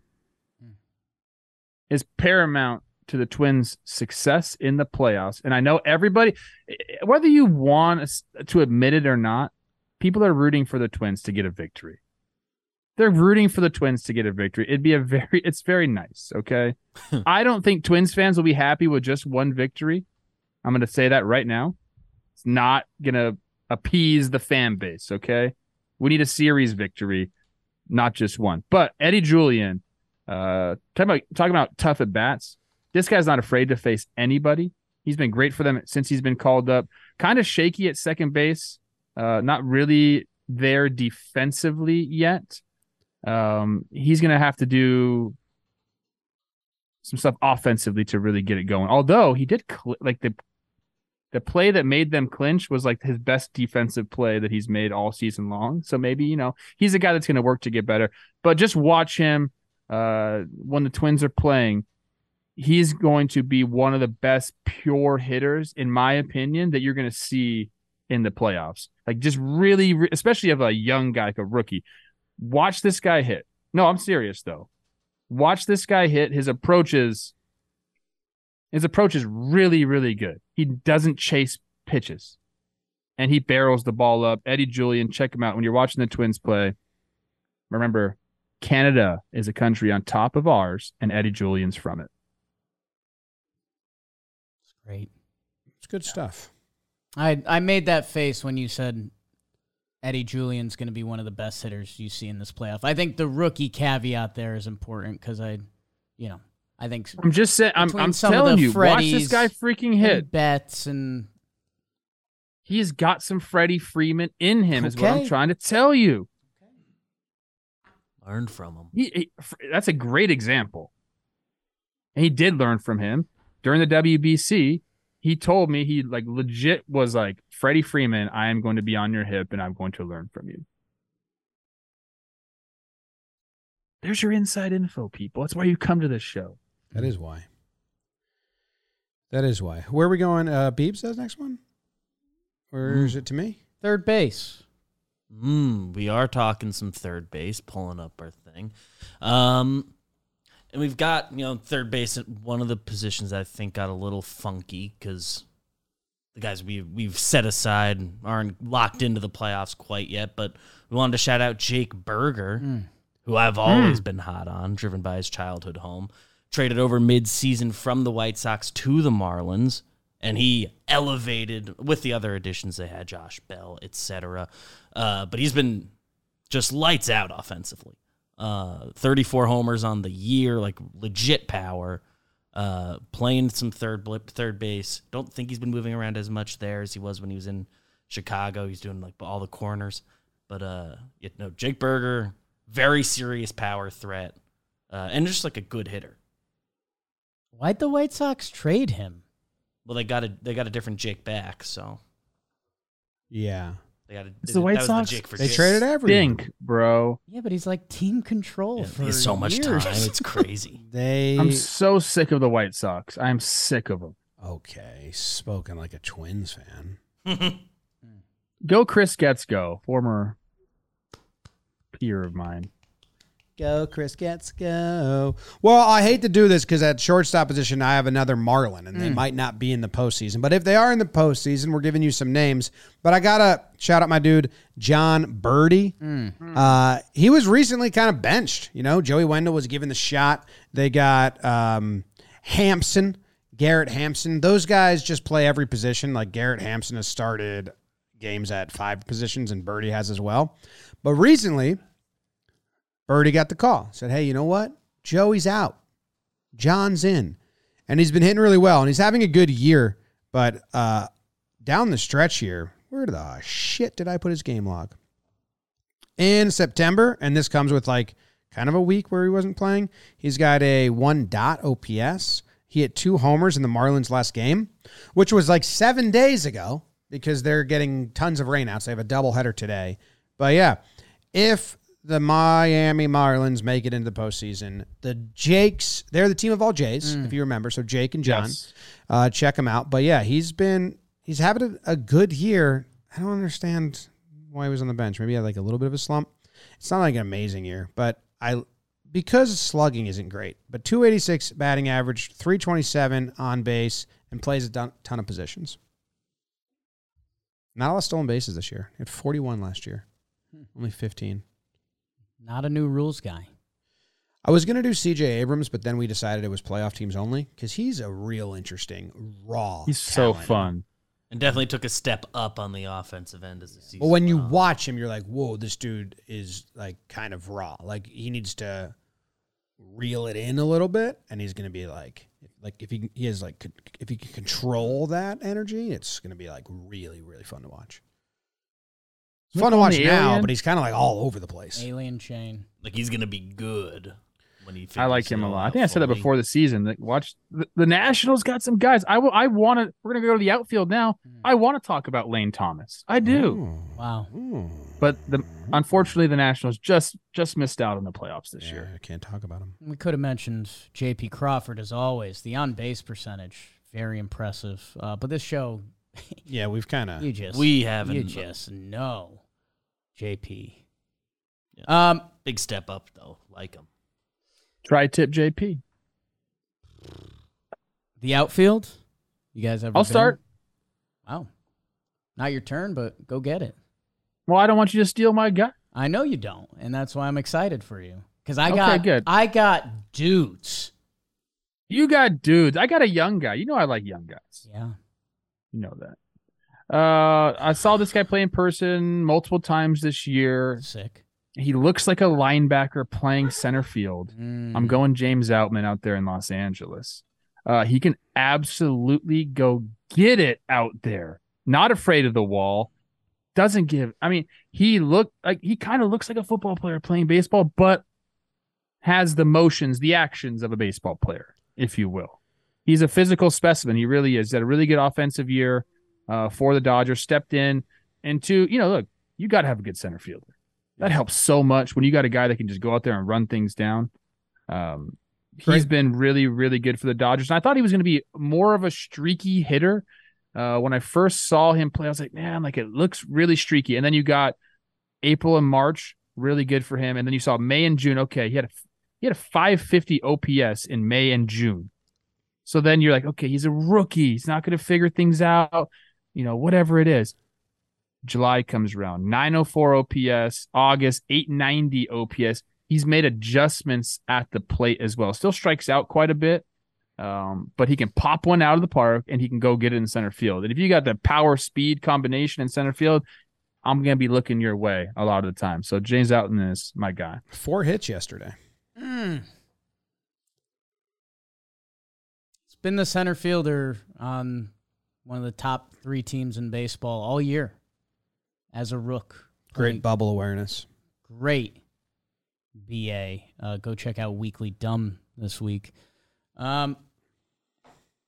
is paramount to the Twins' success in the playoffs. And I know everybody, whether you want to admit it or not, people are rooting for the Twins to get a victory. They're rooting for the Twins to get a victory. It'd be a very, it's very nice. Okay. I don't think Twins fans will be happy with just one victory. I'm going to say that right now. It's not going to appease the fan base. Okay. We need a series victory, not just one. But Eddie Julien, uh, talking about, talking about tough at bats. This guy's not afraid to face anybody. He's been great for them since he's been called up. Kind of shaky at second base. Uh, not really there defensively yet. Um, he's to have to do some stuff offensively to really get it going. Although he did cl- like the the play that made them clinch was like his best defensive play that he's made all season long. So maybe you know he's a guy that's going to work to get better. But just watch him uh, when the Twins are playing. He's going to be one of the best pure hitters, in my opinion, that you're going to see in the playoffs. Like just really, especially of a young guy, like a rookie. Watch this guy hit. No, I'm serious though. Watch this guy hit. His approach is his approach is really, really good. He doesn't chase pitches. And he barrels the ball up. Eddie Julien, check him out when you're watching the Twins play. Remember, Canada is a country on top of ours, and Eddie Julien's from it. It's great. It's good stuff. I I made that face when you said Eddie Julien's going to be one of the best hitters you see in this playoff. I think the rookie caveat there is important because I, you know, I think I'm just saying. I'm, I'm telling the you, watch this guy freaking hit. and bets and He's got some Freddie Freeman in him, is what I'm trying to tell you. Learned from him. He, he- that's a great example. And he did learn from him during the WBC. He told me he like legit was like Freddie Freeman. I am going to be on your hip, and I'm going to learn from you. There's your inside info, people. That's why you come to this show. That is why. That is why. Where are we going? Uh, Beebs says next one? Or is it to me? third base. Mm, we are talking some third base, pulling up our thing. Um, and we've got, you know, third base at one of the positions that I think got a little funky because the guys we, we've set aside aren't locked into the playoffs quite yet. But we wanted to shout out Jake Burger, who I've always been hot on, driven by his childhood home. Traded over mid-season from the White Sox to the Marlins, and he elevated with the other additions they had, Josh Bell, etc. Uh, but he's been just lights out offensively. Uh, 34 homers on the year, like legit power. Uh, playing some third blip, third base. Don't think he's been moving around as much there as he was when he was in Chicago. He's doing like all the corners. But uh, you know, Jake Burger, very serious power threat, uh, and just like a good hitter. Why'd the White Sox trade him? Well, they got a they got a different Jake back, so Yeah. they got a, It's the White that was Sox. Jake for They Jake. traded everyone. Stink, bro. Yeah, but he's like team control Yeah, for he has so much years. time. It's crazy. They. I'm so sick of the White Sox. I'm sick of them. okay. Spoken like a Twins fan. Go, Chris Getz go, former peer of mine. Go, Chris Getz go. Well, I hate to do this because at shortstop position, I have another Marlin, and they might not be in the postseason. But if they are in the postseason, we're giving you some names. But I got to shout out my dude, Jon Berti. Uh, he was recently kind of benched. You know, Joey Wendle was given the shot. They got um, Hampson, Garrett Hampson. Those guys just play every position. Like Garrett Hampson has started games at five positions, and Birdie has as well. But recently, Berti got the call. Said, hey, you know what? Joey's out. Jon's in. And he's been hitting really well. And he's having a good year. But uh, down the stretch here, where the shit did I put his game log? In September, and this comes with like kind of a week where he wasn't playing, he's got a one dot OPS. He hit two homers in the Marlins last game, which was like seven days ago because they're getting tons of rainouts. They have a doubleheader today. But yeah, if the Miami Marlins make it into the postseason. The Jakes, they're the team of all Jays, if you remember. So Jake and Jon, Yes. uh, check him out. But yeah, he's been he's having a, a good year. I don't understand why he was on the bench. Maybe he had like a little bit of a slump. It's not like an amazing year, but I because slugging isn't great. But 286 batting average, 327 on base, and plays a ton, ton of positions. Not a lot of stolen bases this year. He had 41 last year, only 15. Not a new rules guy. I was going to do CJ Abrams, but then we decided it was playoff teams only because he's a real interesting, raw. He's so fun. And definitely took a step up on the offensive end as the season. Well, when you went on. watch him, you're like, whoa, this dude is like kind of raw. Like he needs to reel it in a little bit, and he's going to be like, like if he he has like con- if he can control that energy, it's going to be like really really fun to watch. It's fun to watch now, alien. but he's kind of like all over the place. Alien chain. like he's gonna be good when he. I like him a lot. I think I said that before the season. That watch the, the Nationals got some guys. I will. I want to. We're gonna go to the outfield now. I want to talk about Lane Thomas. I do, Wow. Ooh. but the unfortunately the Nationals just just missed out on the playoffs this Yeah, year. I can't talk about him. We could have mentioned J.P. Crawford as always. The on base percentage, very impressive. Uh, but this show, Yeah, we've kind of. you just We haven't. you just know J.P. Yeah. Um, big step up though. Like him. Try tip JP. the outfield. You guys ever? I'll been? start. Wow. Not your turn, but go get it. Well, I don't want you to steal my guy. I know you don't, and that's why I'm excited for you. Because I Okay, got good. I got dudes. You got dudes. I got a young guy. You know I like young guys. Yeah. You know that. Uh, I saw this guy play in person multiple times this year. Sick. He looks like a linebacker playing center field. Mm. I'm going James Outman out there in Los Angeles. Uh, he can absolutely go get it out there. Not afraid of the wall. Doesn't give. I mean, he looked like he kind of looks like a football player playing baseball, but has the motions, the actions of a baseball player, if you will. He's a physical specimen. He really is. He had a really good offensive year uh, for the Dodgers. Stepped in, and two, you know, look, you got to have a good center fielder. That helps so much when you got a guy that can just go out there and run things down. Um, he's been really, really good for the Dodgers. And I thought he was going to be more of a streaky hitter. Uh, when I first saw him play, I was like, man, like it looks really streaky. And then you got April and March, really good for him. And then you saw May and June. Okay, he had a he had a 550 OPS in May and June. So then you're like, okay, he's a rookie. He's not going to figure things out, you know, whatever it is. July comes around, 904 OPS, August 890 OPS. He's made adjustments at the plate as well. Still strikes out quite a bit, um, but he can pop one out of the park and he can go get it in center field. And if you got the power speed combination in center field, I'm going to be looking your way a lot of the time. So James Outman is my guy. Four hits yesterday. Mm. It's been the center fielder on one of the top three teams in baseball all year as a rook. Great Like, bubble awareness. great BA. Uh, go check out Weekly Dumb this week. Um,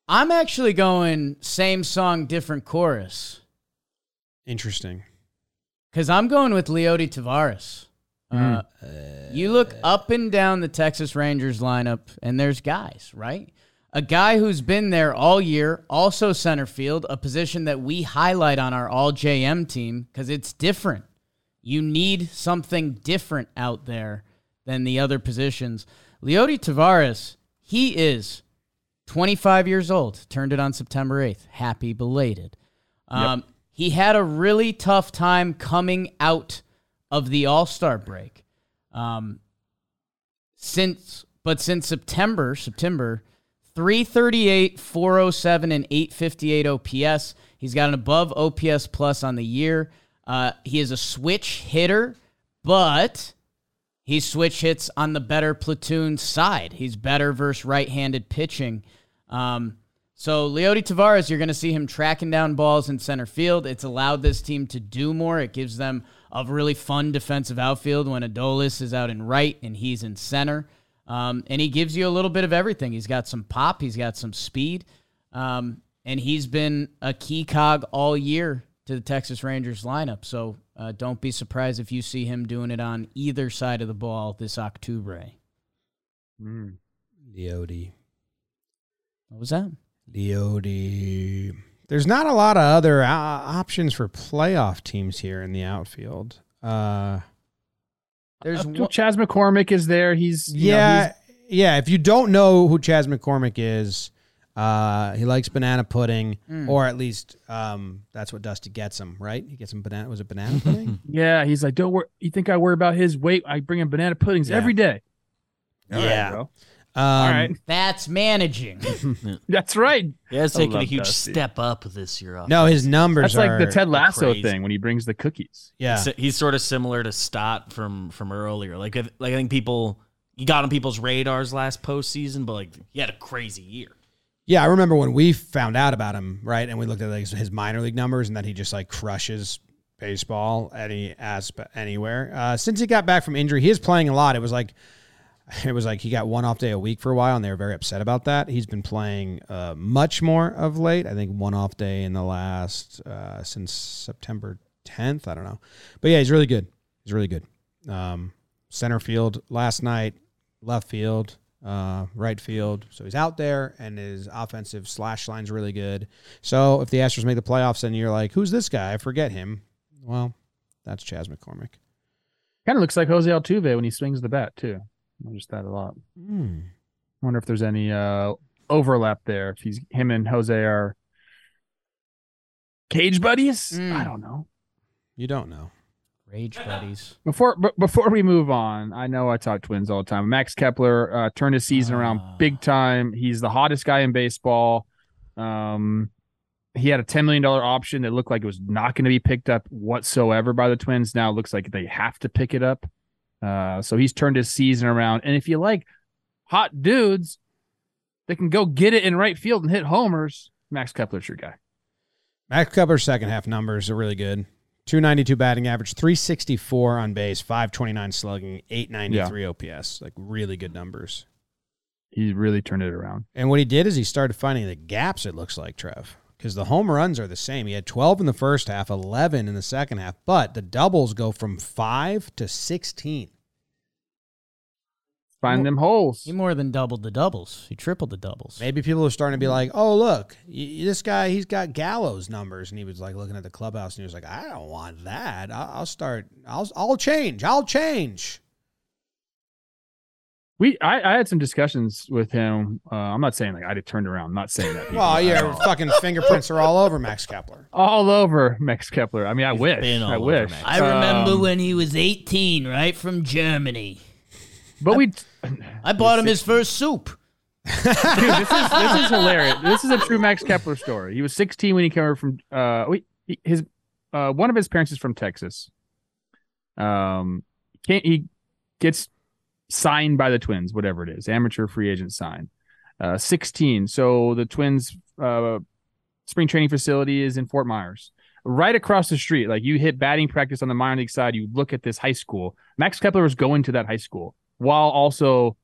I'm actually going same song, different chorus Interesting. because I'm going with Leody Tavares. Uh, you look up and down the Texas Rangers lineup, and there's guys, right? A guy who's been there all year, also center field, a position that we highlight on our All JM team because it's different. You need something different out there than the other positions. Leody Tavares, he is 25 years old, turned it on September 8th. Happy belated. Um, He had a really tough time coming out of the All Star break. Um, since, but since September, September, 338, 407, and 858 OPS. He's got an above OPS plus on the year. Uh, he is a switch hitter, but he switch hits on the better platoon side. He's better versus right-handed pitching. Um, so Leody Tavares, you're going to see him tracking down balls in center field. It's allowed this team to do more. It gives them a really fun defensive outfield when Adolis is out in right and he's in center. Um, and he gives you a little bit of everything. He's got some pop. He's got some speed. Um, and he's been a key cog all year to the Texas Rangers lineup. So uh, don't be surprised if you see him doing it on either side of the ball this October. Mm. Leody. What was that? Leody. There's not a lot of other uh, options for playoff teams here in the outfield. Uh, There's one, Chas McCormick is there. He's you know, yeah, he's- yeah. If you don't know who Chas McCormick is, uh, he likes banana pudding, Mm. or at least um, that's what Dusty gets him. Right? He gets him banana. Was it banana pudding? yeah. He's like, don't worry. You think I worry about his weight? I bring him banana puddings Yeah. every day. All right, Yeah. bro. Um, All right. that's managing. That's right. Yeah, it's I taking a huge Dusty. step up this year. Off. No, his numbers are. That's like the Ted Lasso crazy. thing when he brings the cookies. Yeah, He's- he's sort of similar to Stott from from earlier. Like, if- like I think people he got on people's radars last postseason, but like he had a crazy year. Yeah, I remember when we found out about him, right? And we looked at like, his minor league numbers and that he just like crushes baseball any aspect anywhere. Uh, since he got back from injury, he is playing a lot. It was like it was like he got one off day a week for a while, and they were very upset about that. He's been playing uh, much more of late. I think one off day in the last uh, since September 10th. I don't know, but yeah, he's really good. He's really good. Um, center field last night, left field, uh, right field. So he's out there, and his offensive slash line's really good. So if the Astros make the playoffs, and you're like, "Who's this guy?" I forget him. Well, that's Chas McCormick. Kind of looks like Jose Altuve when he swings the bat too. I noticed that a lot. Hmm. wonder if there's any uh overlap there. If he's him and Jose are cage buddies. Mm. I don't know. You don't know. Rage buddies. Before b- before we move on, I know I talk Twins all the time. Max Kepler uh, turned his season around Ah. big time. He's the hottest guy in baseball. Um, he had a ten million dollar option that looked like it was not going to be picked up whatsoever by the Twins. Now it looks like they have to pick it up. Uh, so he's turned his season around. And if you like hot dudes that can go get it in right field and hit homers, Max Kepler's your guy. Max Kepler's second half numbers are really good. 292 batting average, 364 on base, 529 slugging, 893 OPS. Like really good numbers. He really turned it around. And what he did is he started finding the gaps, it looks like, Trev. Because the home runs are the same. He had 12 in the first half, 11 in the second half, but the doubles go from 5 to 16. Find them holes. He more than doubled the doubles. He tripled the doubles. Maybe people are starting to be like, oh, look, y- y- this guy, he's got Gallo's numbers. And he was like looking at the clubhouse and he was like, I don't want that. I'll, I'll start, I'll, I'll change. I'll change. We I, I had some discussions with him. Uh, I'm not saying like I turned around. I'm not saying that. Well, your fucking fingerprints are all over Max Kepler. all over Max Kepler. I mean, I He's wish. I wish. Max. I remember Um, when he was 18, right? From Germany. But we, I bought him his first soup. dude, this is this is hilarious. This is a true Max Kepler story. He was 16 when he came over from. Uh, we, he- his uh, one of his parents is from Texas. Um, can't he gets signed by the Twins, whatever it is, amateur free agent sign. Uh, 16. So the Twins uh, spring training facility is in Fort Myers. Right across the street, like you hit batting practice on the minor league side, you look at this high school. Max Kepler was going to that high school while also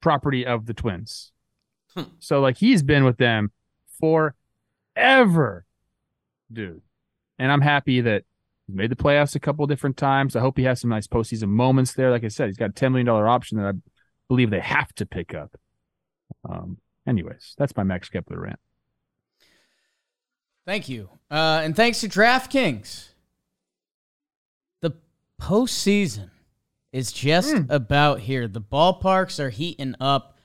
property of the Twins. Hmm. So like he's been with them forever, dude. And I'm happy that he made the playoffs a couple different times. I hope he has some nice postseason moments there. Like I said, he's got a $10 million option that I believe they have to pick up. Um, anyways, that's my Max Kepler rant. Thank you. Uh, and thanks to DraftKings. The postseason is just hmm. about here. The ballparks are heating up,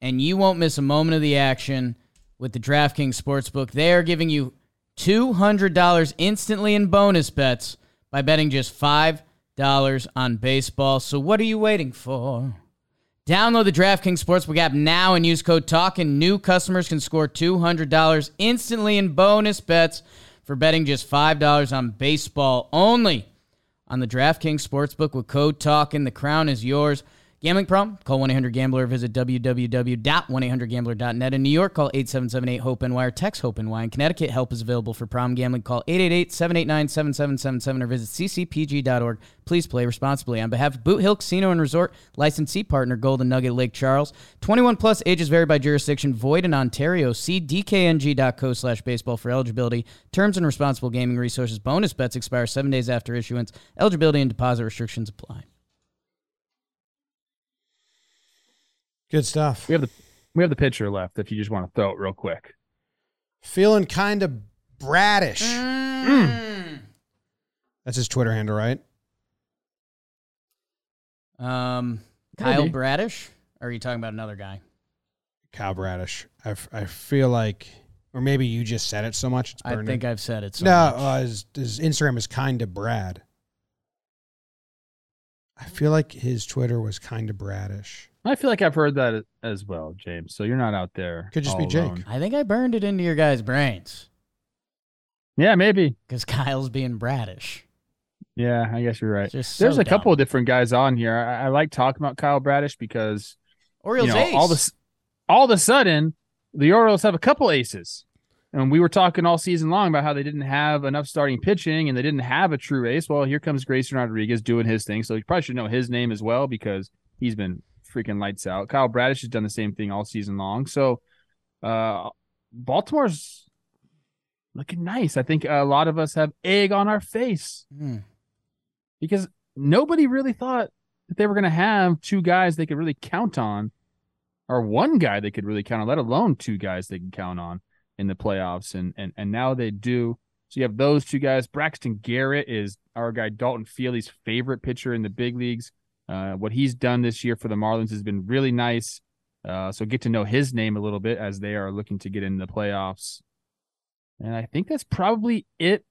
and you won't miss a moment of the action with the DraftKings Sportsbook. They are giving you $200 instantly in bonus bets by betting just $5 on baseball. So, what are you waiting for? Download the DraftKings Sportsbook app now and use code TALKIN. New customers can score $200 instantly in bonus bets for betting just $5 on baseball only. On the DraftKings Sportsbook with code TALKIN, the crown is yours. Gambling problem? Call 1-800-GAMBLER or visit www.1800gambler.net. In New York, call 877-8-HOPE-NY or text HOPE-NY. In Connecticut, help is available for problem gambling. Call 888-789-7777 or visit ccpg.org. Please play responsibly. On behalf of Boot Hill Casino and Resort, licensee partner Golden Nugget Lake Charles. 21 plus ages vary by jurisdiction. Void in Ontario. See dkng.co slash baseball for eligibility. Terms and responsible gaming resources. Bonus bets expire seven days after issuance. Eligibility and deposit restrictions apply. Good stuff. We have the we have the pitcher left. If you just want to throw it real quick. Feeling kind of bradish. Mm. That's his Twitter handle, right? Um, Kyle Maybe. Bradish? Or are you talking about another guy? Kyle Bradish. I, f- I feel like, or maybe you just said it so much it's I think. I've said it. So no, much. uh, his, his Instagram is kind of Brad. I feel like his Twitter was kind of bradish. I feel like I've heard that as well, James. So you're not out there. Could just all be Jake. alone. I think I burned it into your guys' brains Yeah, maybe. because Kyle's being bradish. Yeah, I guess you're right. It's just There's so a couple dumb. of different guys on here. I, I like talking about Kyle Bradish because Orioles you know, ace. all this all of a sudden the Orioles have a couple aces. And we were talking all season long about how they didn't have enough starting pitching and they didn't have a true ace. Well, here comes Grayson Rodriguez doing his thing. So you probably should know his name as well because he's been freaking lights out. Kyle Bradish has done the same thing all season long. So uh Baltimore's looking nice. I think a lot of us have egg on our face Hmm. because nobody really thought that they were going to have two guys they could really count on, or one guy they could really count on, let alone two guys they can count on in the playoffs. And and and now they do. So you have those two guys. Braxton Garrett is our guy Dalton Feely's favorite pitcher in the big leagues. Uh, what he's done this year for the Marlins has been really nice. Uh, so get to know his name a little bit as they are looking to get in the playoffs. And I think that's probably it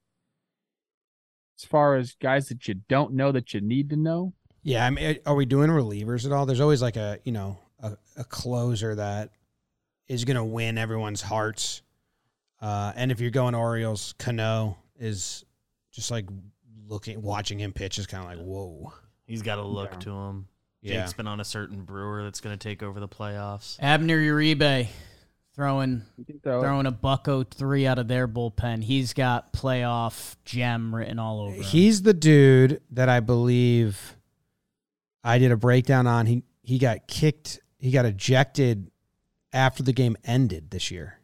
as far as guys that you don't know that you need to know. Yeah, I mean, are we doing relievers at all? There's always like a you know a, a closer that is going to win everyone's hearts. Uh, and if you're going Orioles, Cano is just like looking, watching him pitch is kind of like whoa. He's got a look Yeah. to him. Yeah, Jake's been on a certain brewer that's going to take over the playoffs. Abner Uribe throwing You can throw it. throwing a bucko oh three out of their bullpen. He's got playoff gem written all over. him. he's the dude that I believe I did a breakdown on. He he got kicked. He got ejected after the game ended this year.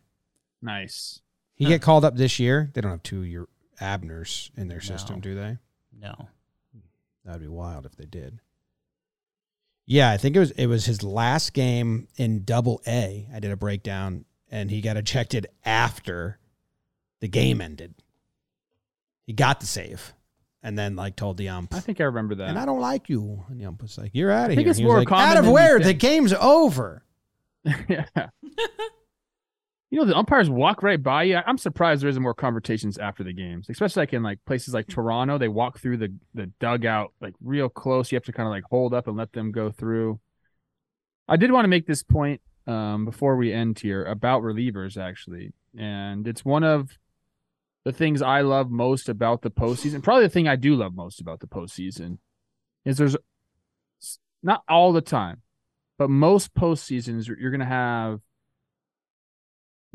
Nice. He Huh. get called up this year. They don't have two year Abners in their system, No. do they? no. That'd be wild if they did. Yeah, I think it was it was his last game in Double A. I did a breakdown, and he got ejected after the game ended. He got the save, and then like told the ump, I think I remember that. "And I don't like you." And the ump was like, "You're out of I think here." it's And he was more like, common out of where? The game's over. yeah. you know, the umpires walk right by you. I'm surprised there isn't more conversations after the games, especially like in like places like Toronto. They walk through the the dugout like real close. You have to kind of like hold up and let them go through. I did want to make this point um, before we end here about relievers, actually, and it's one of the things I love most about the postseason. Probably the thing I do love most about the postseason is there's not all the time, but most postseasons you're going to have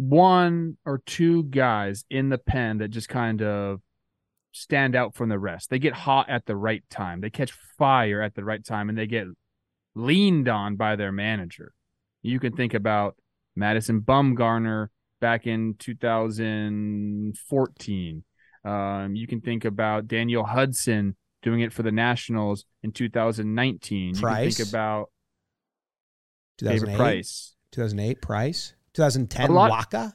one or two guys in the pen that just kind of stand out from the rest. They get hot at the right time. They catch fire at the right time and they get leaned on by their manager. You can think about Madison Bumgarner back in 2014. Um, you can think about Daniel Hudson doing it for the Nationals in 2019. You can Price? think about David 2008, Price. 2008 Price, 2010 lot- Waka.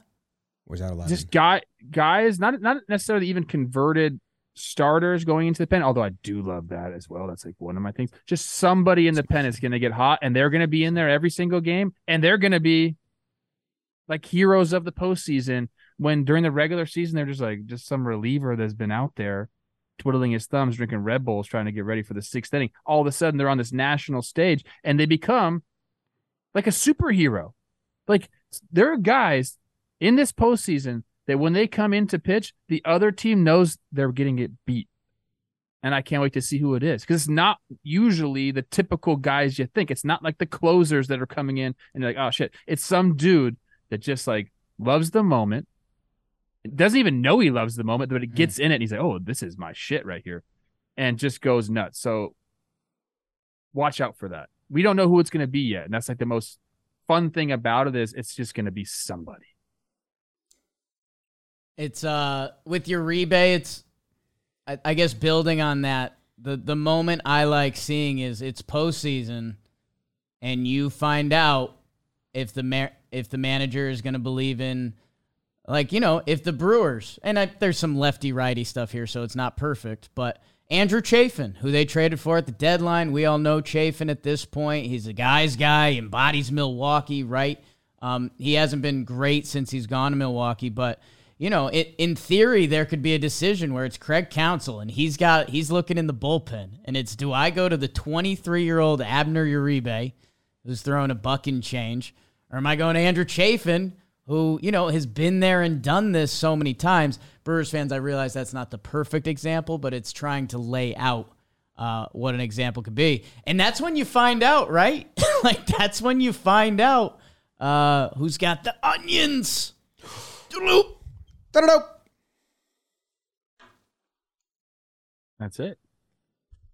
Or was that 11? just guy guys not not necessarily even converted starters going into the pen although i do love that as well that's like one of my things just somebody in the pen is going to get hot and they're going to be in there every single game and they're going to be like heroes of the postseason when during the regular season they're just like just some reliever that's been out there twiddling his thumbs drinking red bulls trying to get ready for the sixth inning all of a sudden they're on this national stage and they become like a superhero like there are guys in this postseason that when they come in to pitch, the other team knows they're getting it beat. and I can't wait to see who it is because it's not usually the typical guys you think. It's not like the closers that are coming in and like, oh shit. It's some dude that just like loves the moment, doesn't even know he loves the moment, but it hmm. gets in it and he's like, oh, this is my shit right here, and just goes nuts. So watch out for that. We don't know who it's going to be yet, and that's like the most fun thing about it is it's just going to be somebody. It's uh with your rebate, it's I, I guess building on that, the the moment I like seeing is it's postseason, and you find out if the ma- if the manager is going to believe in, like you know, if the Brewers and I, there's some lefty righty stuff here, so it's not perfect, but. Andrew Chafin, who they traded for at the deadline. We all know Chafin at this point. He's a guy's guy, embodies Milwaukee, right? Um, he hasn't been great since he's gone to Milwaukee, but you know, it, in theory, there could be a decision where it's Craig Counsell and he's got he's looking in the bullpen, and it's do I go to the 23 year old Abner Uribe, who's throwing a buck and change, or am I going to Andrew Chafin, who you know has been there and done this so many times? Brewers fans, I realize that's not the perfect example, but it's trying to lay out uh, what an example could be, and that's when you find out, right? like that's when you find out uh, who's got the onions. Doodle-oop. Da-da-do. That's it.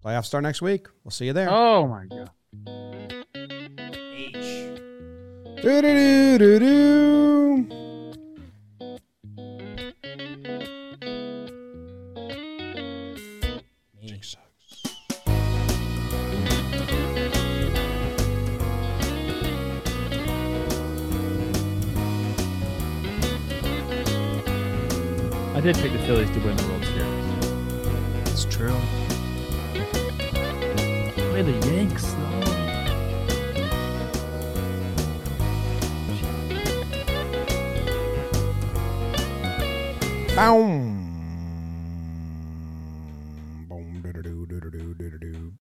Playoffs start next week. We'll see you there. Oh my god. Do-do-do-do-do. I did pick the Phillies to win the World Series. It's true. Play the Yanks though.